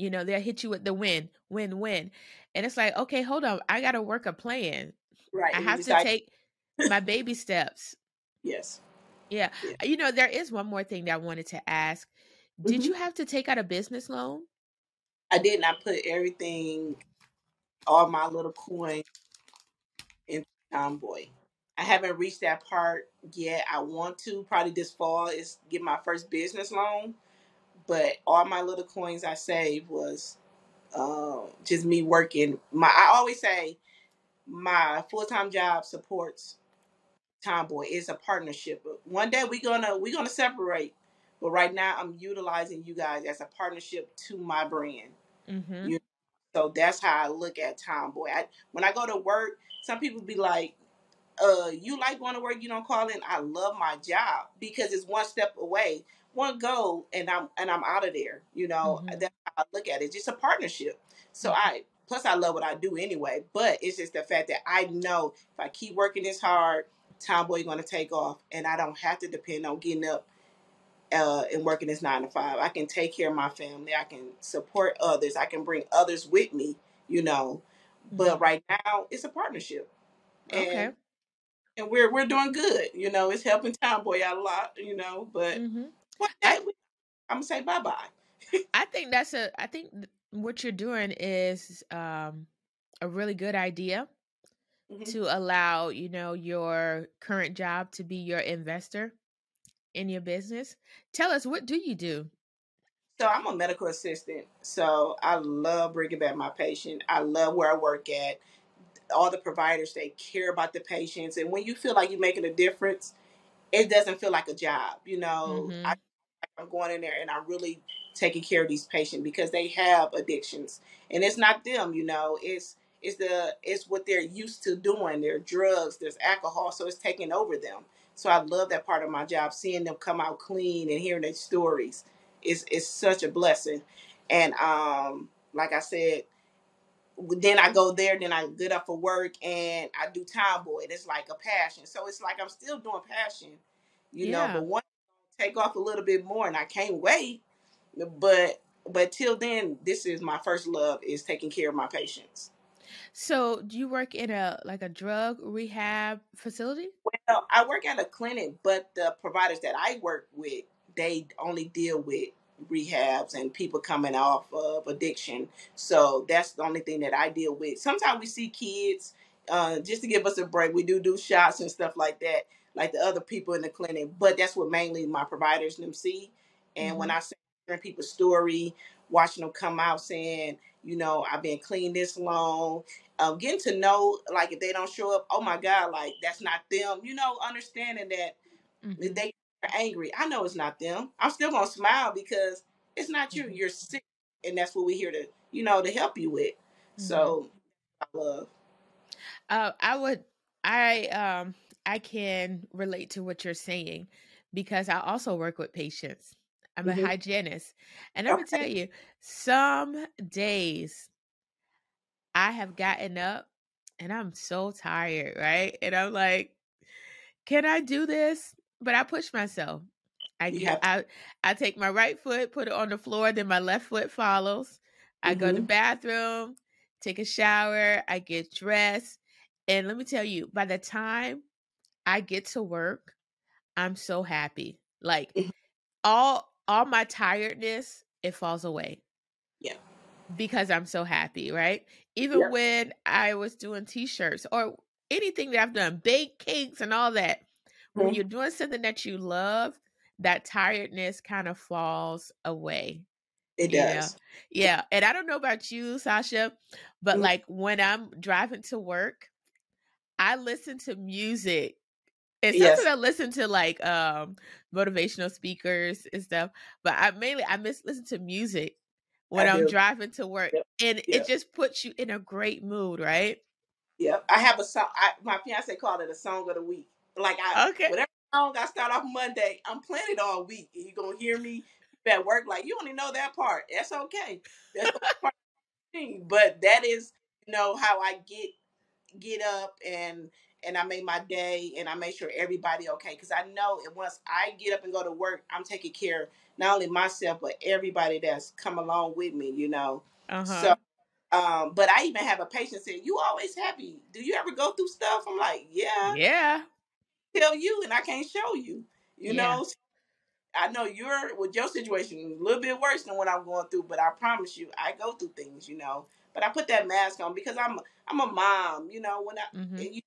[SPEAKER 2] You know, they'll hit you with the win, win, win. And it's like, "Okay, hold on. I got to work a plan.
[SPEAKER 3] right
[SPEAKER 2] I have to take my baby steps."
[SPEAKER 3] yes
[SPEAKER 2] Yeah.
[SPEAKER 3] yeah.
[SPEAKER 2] You know, there is one more thing that I wanted to ask. Did
[SPEAKER 3] hmm
[SPEAKER 2] you have to take out a business loan?
[SPEAKER 3] i did not put everything all my little coins in tomboy i haven't reached that part yet i want to probably this fall is get my first business loan but all my little coins i saved was uh, just me working my i always say my full-time job supports tomboy. It's a partnership But one day we're gonna we're gonna separate but right now i'm utilizing you guys as a partnership to my brand.
[SPEAKER 2] Mm-hmm.
[SPEAKER 3] you so that's how i look at tomboy. I, when i go to work some people be like uh you like going to work you don't call in. I love my job because it's one step away one go and i'm and i'm out of there you know
[SPEAKER 2] Mm-hmm.
[SPEAKER 3] that's how i look at it it's just a partnership so
[SPEAKER 2] Mm-hmm.
[SPEAKER 3] i plus i love what i do anyway but it's just the fact that i know if i keep working this hard tomboy going to take off and i don't have to depend on getting up uh, and working this nine to five i can take care of my family i can support others i can bring others with me you know but
[SPEAKER 2] Mm-hmm.
[SPEAKER 3] right now it's a partnership
[SPEAKER 2] Okay.
[SPEAKER 3] and and we're we're doing good. You know, it's helping Tomboy out a lot. You know, but
[SPEAKER 2] hmm
[SPEAKER 3] one
[SPEAKER 2] I
[SPEAKER 3] day we, I'm gonna say bye bye. <laughs>
[SPEAKER 2] I think that's a I think what you're doing is um a really good idea
[SPEAKER 3] hmm
[SPEAKER 2] to allow, you know, your current job to be your investor in your business. Tell us what do you do?
[SPEAKER 3] So I'm a medical assistant. So I love bringing back my patient. I love where I work at. All the providers they care about the patients, and when you feel like you're making a difference, it doesn't feel like a job. You know, I
[SPEAKER 2] Mhm.
[SPEAKER 3] I'm going in there and I'm really taking care of these patients because they have addictions, and it's not them. You know, it's it's the it's what they're used to doing. Their drugs, there's alcohol, so it's taking over them. So I love that part of my job, seeing them come out clean and hearing their stories. Is is such a blessing, and um, like I said, then I go there, then I get up for work and I do Tomboy. It's like a passion. So it's like I'm still doing passion, you know, but one take off a little bit more and I can't wait. But but till then, this is my first love is taking care of my patients.
[SPEAKER 2] So, do you work in a like a drug rehab facility?
[SPEAKER 3] Well, I work at a clinic, but the providers that I work with, they only deal with rehabs and people coming off of addiction. So that's the only thing that I deal with. Sometimes we see kids, uh, just to give us a break. We do do shots and stuff like that, like the other people in the clinic. But that's what mainly my providers and them see. And when
[SPEAKER 2] Mhm.
[SPEAKER 3] I see hearing people's story, watching them come out saying, you know, I've been clean this long, um, getting to know, like if they don't show up, oh my God, like that's not them. You know, understanding that if
[SPEAKER 2] Mhm.
[SPEAKER 3] they are angry, I know it's not them. I'm still gonna smile because it's not you.
[SPEAKER 2] Mhm.
[SPEAKER 3] You're sick, and that's what we're here to, you know, to help you with.
[SPEAKER 2] Mhm.
[SPEAKER 3] So I love.
[SPEAKER 2] Uh, I would, I um, I can relate to what you're saying because I also work with patients. I'm a
[SPEAKER 3] hmm
[SPEAKER 2] hygienist, and I'm gonna tell you, some days I have gotten up and I'm so tired, right? And I'm like, can I do this? But I push myself. I get
[SPEAKER 3] to.
[SPEAKER 2] I I take my right foot, put it on the floor, then my left foot follows. I go to the
[SPEAKER 3] hmm
[SPEAKER 2] bathroom, take a shower, I get dressed, and let me tell you, by the time I get to work, I'm so happy. Like all all my tiredness, it falls away
[SPEAKER 3] Yeah.
[SPEAKER 2] because I'm so happy, right? Even
[SPEAKER 3] Yeah.
[SPEAKER 2] when I was doing t-shirts or anything that I've done, bake cakes and all that, when
[SPEAKER 3] Mhm.
[SPEAKER 2] you're doing something that you love, that tiredness kind of falls away.
[SPEAKER 3] It
[SPEAKER 2] You know?
[SPEAKER 3] does.
[SPEAKER 2] Yeah. And I don't know about you, Sasha, but
[SPEAKER 3] Mhm.
[SPEAKER 2] like when I'm driving to work, I listen to music. And
[SPEAKER 3] Yes.
[SPEAKER 2] sometimes I listen to like um motivational speakers and stuff, but I mainly I miss listen to music when
[SPEAKER 3] I
[SPEAKER 2] I'm driving to work.
[SPEAKER 3] Yep.
[SPEAKER 2] And it just puts you in a great mood, right?
[SPEAKER 3] Yeah, I have a song. I, my fiance called it a song of the week. Like I,
[SPEAKER 2] Okay.
[SPEAKER 3] whatever song I start off Monday, I'm playing it all week, and you gonna hear me at work like you only know that part. That's okay. That's <laughs> part of the thing. But that is, you know, how I get get up and and I made my day and I made sure everybody okay because I know that once I get up and go to work, I'm taking care not only myself but everybody that's come along with me. You know, so.
[SPEAKER 2] Uh-huh.
[SPEAKER 3] Um, but I even have a patient say, "You always happy? Do you ever go through stuff?" I'm like, "Yeah,
[SPEAKER 2] Yeah.
[SPEAKER 3] tell you, and I can't show you." You
[SPEAKER 2] Yeah.
[SPEAKER 3] know, I know you're with your situation a little bit worse than what I'm going through, but I promise you, I go through things. You know, but I put that mask on because I'm I'm a mom. You know, when I
[SPEAKER 2] Mhm.
[SPEAKER 3] and you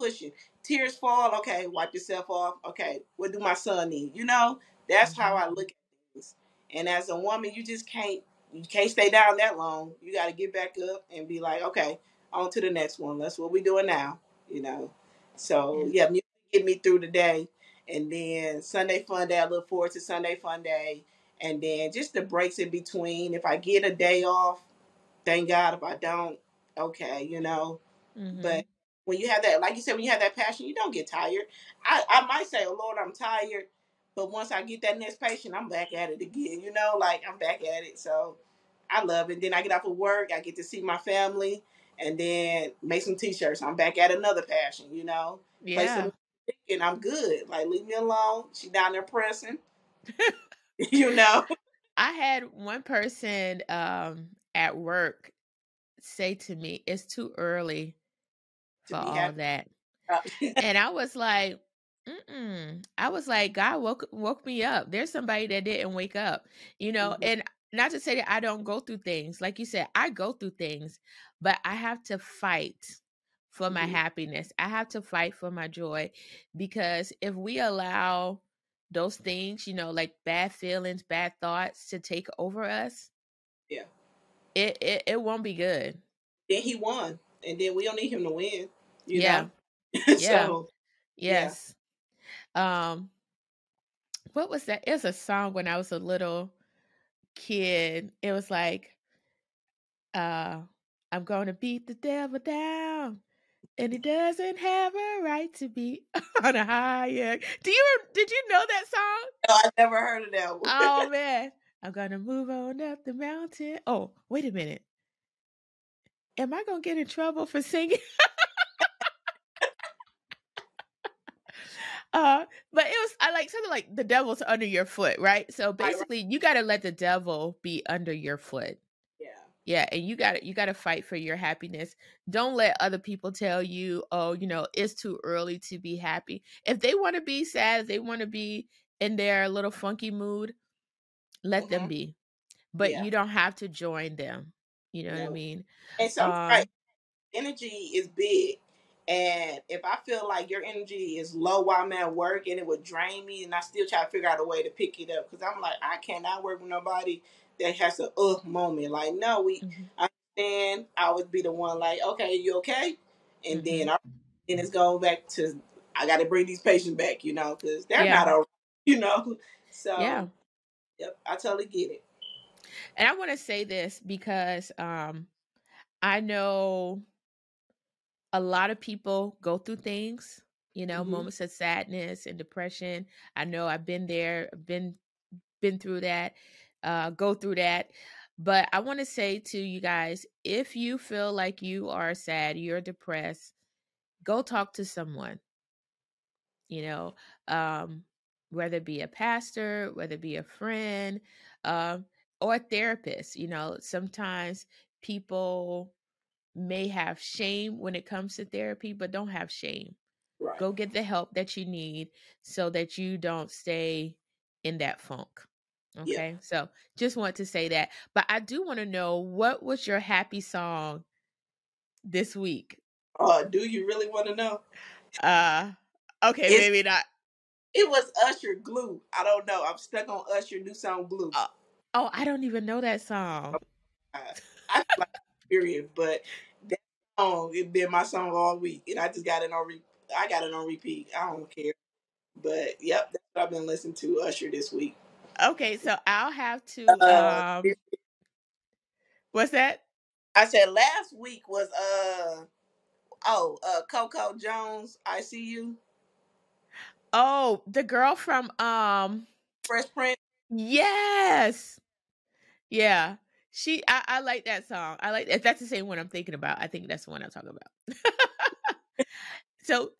[SPEAKER 3] pushing, tears fall. Okay, wipe yourself off. Okay, what do my son need? You know, that's how
[SPEAKER 2] Mhm.
[SPEAKER 3] I look at things. And as a woman, you just can't you can't stay down that long. You got to get back up and be like, okay, on to the next one. That's what we doing now. You know. So
[SPEAKER 2] Yeah.
[SPEAKER 3] music get me through the day, and then Sunday fun day. I look forward to Sunday fun day, and then just the breaks in between. If I get a day off, thank God. If I don't, okay, you know. But
[SPEAKER 2] Mhm.
[SPEAKER 3] When you have that, like you said, when you have that passion, you don't get tired. I, I might say, oh Lord, I'm tired. But once I get that next patient, I'm back at it again. You know, like I'm back at it. So I love it. Then I get off of work, I get to see my family, and then make some t-shirts. I'm back at another passion, you know.
[SPEAKER 2] Yeah.
[SPEAKER 3] and I'm good. Like leave me alone. She down there pressing, <laughs> you know.
[SPEAKER 2] I had one person um at work say to me, "It's too early
[SPEAKER 3] To
[SPEAKER 2] for all
[SPEAKER 3] happy.
[SPEAKER 2] that." <laughs> <laughs> and I was like, Mm-mm. I was like, God woke woke me up. There's somebody that didn't wake up, you know.
[SPEAKER 3] Mhm.
[SPEAKER 2] And not to say that I don't go through things, like you said, I go through things, but I have to fight for my
[SPEAKER 3] Mhm.
[SPEAKER 2] happiness. I have to fight for my joy, because if we allow those things, you know, like bad feelings, bad thoughts, to take over us,
[SPEAKER 3] Yeah.
[SPEAKER 2] it it, it won't be good.
[SPEAKER 3] Then he won, and then we don't need him to win. You
[SPEAKER 2] Yeah,
[SPEAKER 3] know. <laughs>
[SPEAKER 2] yeah,
[SPEAKER 3] so yeah.
[SPEAKER 2] yes. Um, what was that? It was a song when I was a little kid. It was like, uh, I'm gonna beat the devil down. And he doesn't have a right to be <laughs> on a higher. Do you did you know that song?
[SPEAKER 3] No, I never heard of that one.
[SPEAKER 2] Oh <laughs> man. I'm gonna move on up the mountain. Oh, wait a minute. Am I gonna get in trouble for singing? Uh, but it was I like something like the devil's under your foot, right? So
[SPEAKER 3] Right, right.
[SPEAKER 2] basically you gotta let the devil be under your foot.
[SPEAKER 3] Yeah.
[SPEAKER 2] Yeah, and you got to you got to fight for your happiness. Don't let other people tell you, "Oh, you know, it's too early to be happy." If they want to be sad, if they want to be in their little funky mood, let them
[SPEAKER 3] Mhm.
[SPEAKER 2] be. But
[SPEAKER 3] Yeah.
[SPEAKER 2] you don't have to join them. You know what I mean?
[SPEAKER 3] And sometimes
[SPEAKER 2] Um
[SPEAKER 3] energy is big. And if I feel like your energy is low while I'm at work and it would drain me, and I still try to figure out a way to pick it up because I'm like, I cannot work with nobody that has a ugh moment. Like, no, we
[SPEAKER 2] mhm,
[SPEAKER 3] I understand. I would be the one like, okay, you okay? And then
[SPEAKER 2] mhm.
[SPEAKER 3] I then it's going back to I got to bring these patients back, you know, because they're
[SPEAKER 2] Yeah.
[SPEAKER 3] not all right, <laughs> you know. So, Yeah. Yep, I totally get it.
[SPEAKER 2] And I want to say this because um I know a lot of people go through things, you know,
[SPEAKER 3] hmm
[SPEAKER 2] moments of sadness and depression. I know I've been there, been been through that, uh, go through that. But I want to say to you guys, if you feel like you are sad, you're depressed, go talk to someone, you know, um, whether it be a pastor, whether it be a friend, um, or a therapist. You know, sometimes people may have shame when it comes to therapy, but don't have shame.
[SPEAKER 3] Right.
[SPEAKER 2] Go get the help that you need so that you don't stay in that funk.
[SPEAKER 3] Yeah.
[SPEAKER 2] Okay. So just want to say that. But I do want to know what was your happy song this week?
[SPEAKER 3] Uh, do you really want to know?
[SPEAKER 2] Uh okay,
[SPEAKER 3] It's
[SPEAKER 2] maybe not.
[SPEAKER 3] it was Usher Glu. I don't know. I'm stuck on Usher new song Glu.
[SPEAKER 2] Uh, oh, I don't even know that song.
[SPEAKER 3] I, I like period, but that song it been my song all week, and I just got it on re- I got it on repeat. I don't care, but yep, that's what I've been listening to Usher this week.
[SPEAKER 2] Okay, so I'll have to
[SPEAKER 3] Uh,
[SPEAKER 2] um what's that?
[SPEAKER 3] I said last week was uh oh uh Coco Jones. I see you,
[SPEAKER 2] Oh, the girl from um
[SPEAKER 3] Fresh Prince.
[SPEAKER 2] yes. Yeah. She I, I like that song. I like if that's the same one I'm thinking about. I think that's the one I'm talking about. <laughs> so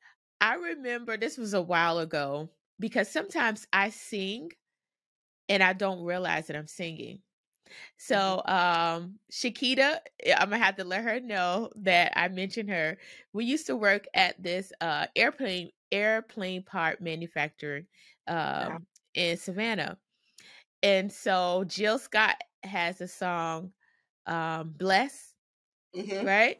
[SPEAKER 2] I remember this was a while ago because sometimes I sing and I don't realize that I'm singing.
[SPEAKER 3] hmm
[SPEAKER 2] So um Shakita, I'm gonna have to let her know that I mentioned her. We used to work at this uh airplane airplane part manufacturer um in Savannah. And so Jill Scott has a song, um, Bless,
[SPEAKER 3] hmm
[SPEAKER 2] right?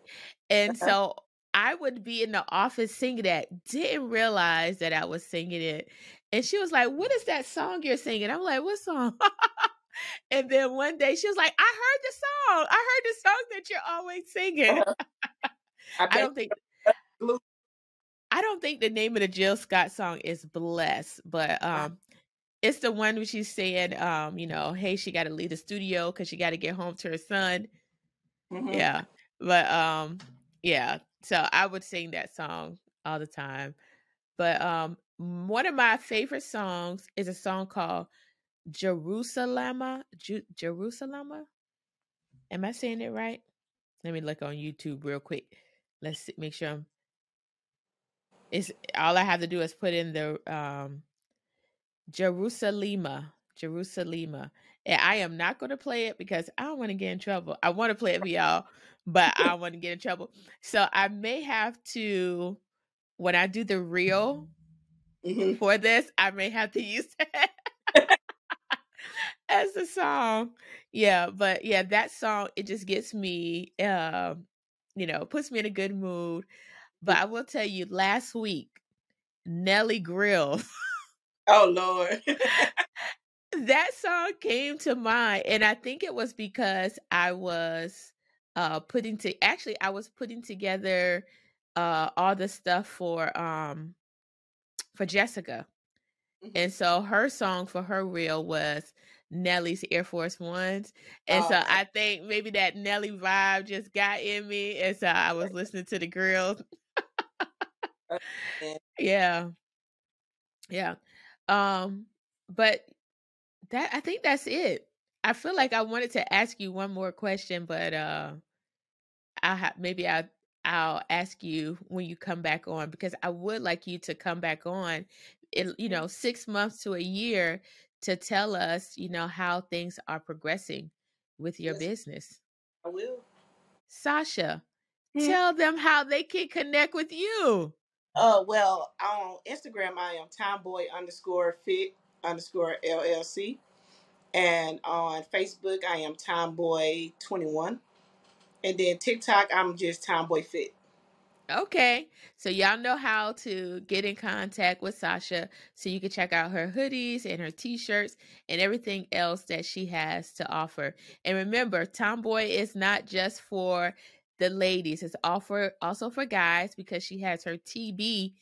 [SPEAKER 2] And so I would be in the office singing that, didn't realize that I was singing it. And she was like, What is that song you're singing? I'm like, What song? <laughs> and then one day she was like, I heard the song. I heard the song that you're always singing. <laughs>
[SPEAKER 3] I
[SPEAKER 2] I don't think I don't think the name of the Jill Scott song is Bless, but um it's the one where she's saying, um, you know, hey, she got to leave the studio because she got to get home to her son.
[SPEAKER 3] hmm
[SPEAKER 2] Yeah, but um, yeah. So I would sing that song all the time. But um, one of my favorite songs is a song called Jerusalem. Ju- Jerusalema. Am I saying it right? Let me look on YouTube real quick. Let's see, make sure I'm. It's all I have to do is put in the um Jerusalema. Jerusalema. And I am not going to play it because I don't want to get in trouble. I want to play it for y'all, but I want to get in trouble. So I may have to when I do the reel
[SPEAKER 3] Mhm.
[SPEAKER 2] for this, I may have to use <laughs> that as a song. Yeah, but yeah, that song it just gets me um, you know, puts me in a good mood. But I will tell you, last week, Nelly Grill, <laughs>
[SPEAKER 3] Oh Lord. <laughs>
[SPEAKER 2] that song came to mind, and I think it was because I was uh putting to actually I was putting together uh all the stuff for um for Jessica.
[SPEAKER 3] Mhm.
[SPEAKER 2] And so her song for her reel was Nelly's Air Force Ones. And so
[SPEAKER 3] Oh,
[SPEAKER 2] I think maybe that Nelly vibe just got in me. And so I was listening to the girls. <laughs> <laughs>
[SPEAKER 3] yeah.
[SPEAKER 2] Yeah. Yeah. Um, but that I think that's it. I feel like I wanted to ask you one more question, but uh I'll ha- maybe I I'll ask you when you come back on because I would like you to come back on in you know 6 months to a year to tell us, you know, how things are progressing with your
[SPEAKER 3] Yes,
[SPEAKER 2] business.
[SPEAKER 3] I will.
[SPEAKER 2] Sasha,
[SPEAKER 3] Hmm.
[SPEAKER 2] tell them how they can connect with you.
[SPEAKER 3] Uh, well, on Instagram, I am tomboy underscore fit underscore LLC. And on Facebook, I am tomboy21. And then TikTok, I'm just tomboy fit.
[SPEAKER 2] Okay. So y'all know how to get in contact with Sasha so you can check out her hoodies and her t-shirts and everything else that she has to offer. And remember, Tomboy is not just for the ladies. It's offer also for guys because she has her TB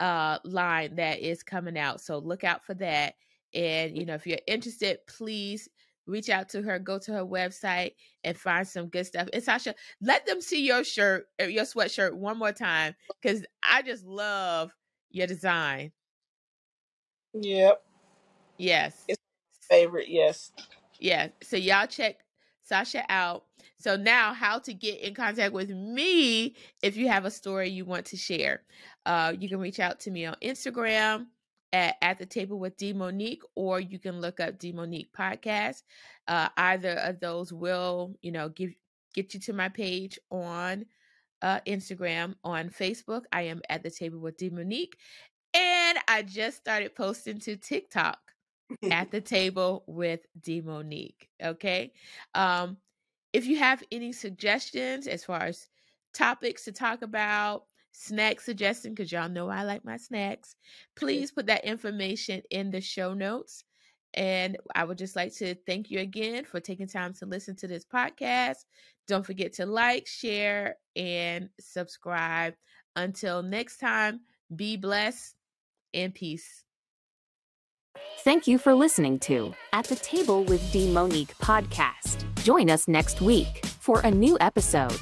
[SPEAKER 2] uh line that is coming out. So look out for that. And you know, if you're interested, please reach out to her, go to her website and find some good stuff. And Sasha, let them see your shirt, uh, your sweatshirt one more time cuz I just love your design.
[SPEAKER 3] Yep.
[SPEAKER 2] Yes.
[SPEAKER 3] It's my favorite, yes.
[SPEAKER 2] Yeah. So y'all check Sasha out. So now how to get in contact with me if you have a story you want to share. Uh, you can reach out to me on Instagram at, at the table with D'Monique, or you can look up D'Monique podcast. Uh, either of those will, you know, give get you to my page on uh, Instagram. On Facebook, I am at the table with D'Monique. And I just started posting to TikTok <laughs> at the table with D'Monique. Okay. Um, if you have any suggestions as far as topics to talk about, snack suggestion, because y'all know I like my snacks, mm-hmm. please put that information in the show notes. And I would just like to thank you again for taking time to listen to this podcast. Don't forget to like, share, and subscribe. Until next time, be blessed and peace.
[SPEAKER 1] Thank you for listening to At the Table with D'Monique podcast. Join us next week for a new episode.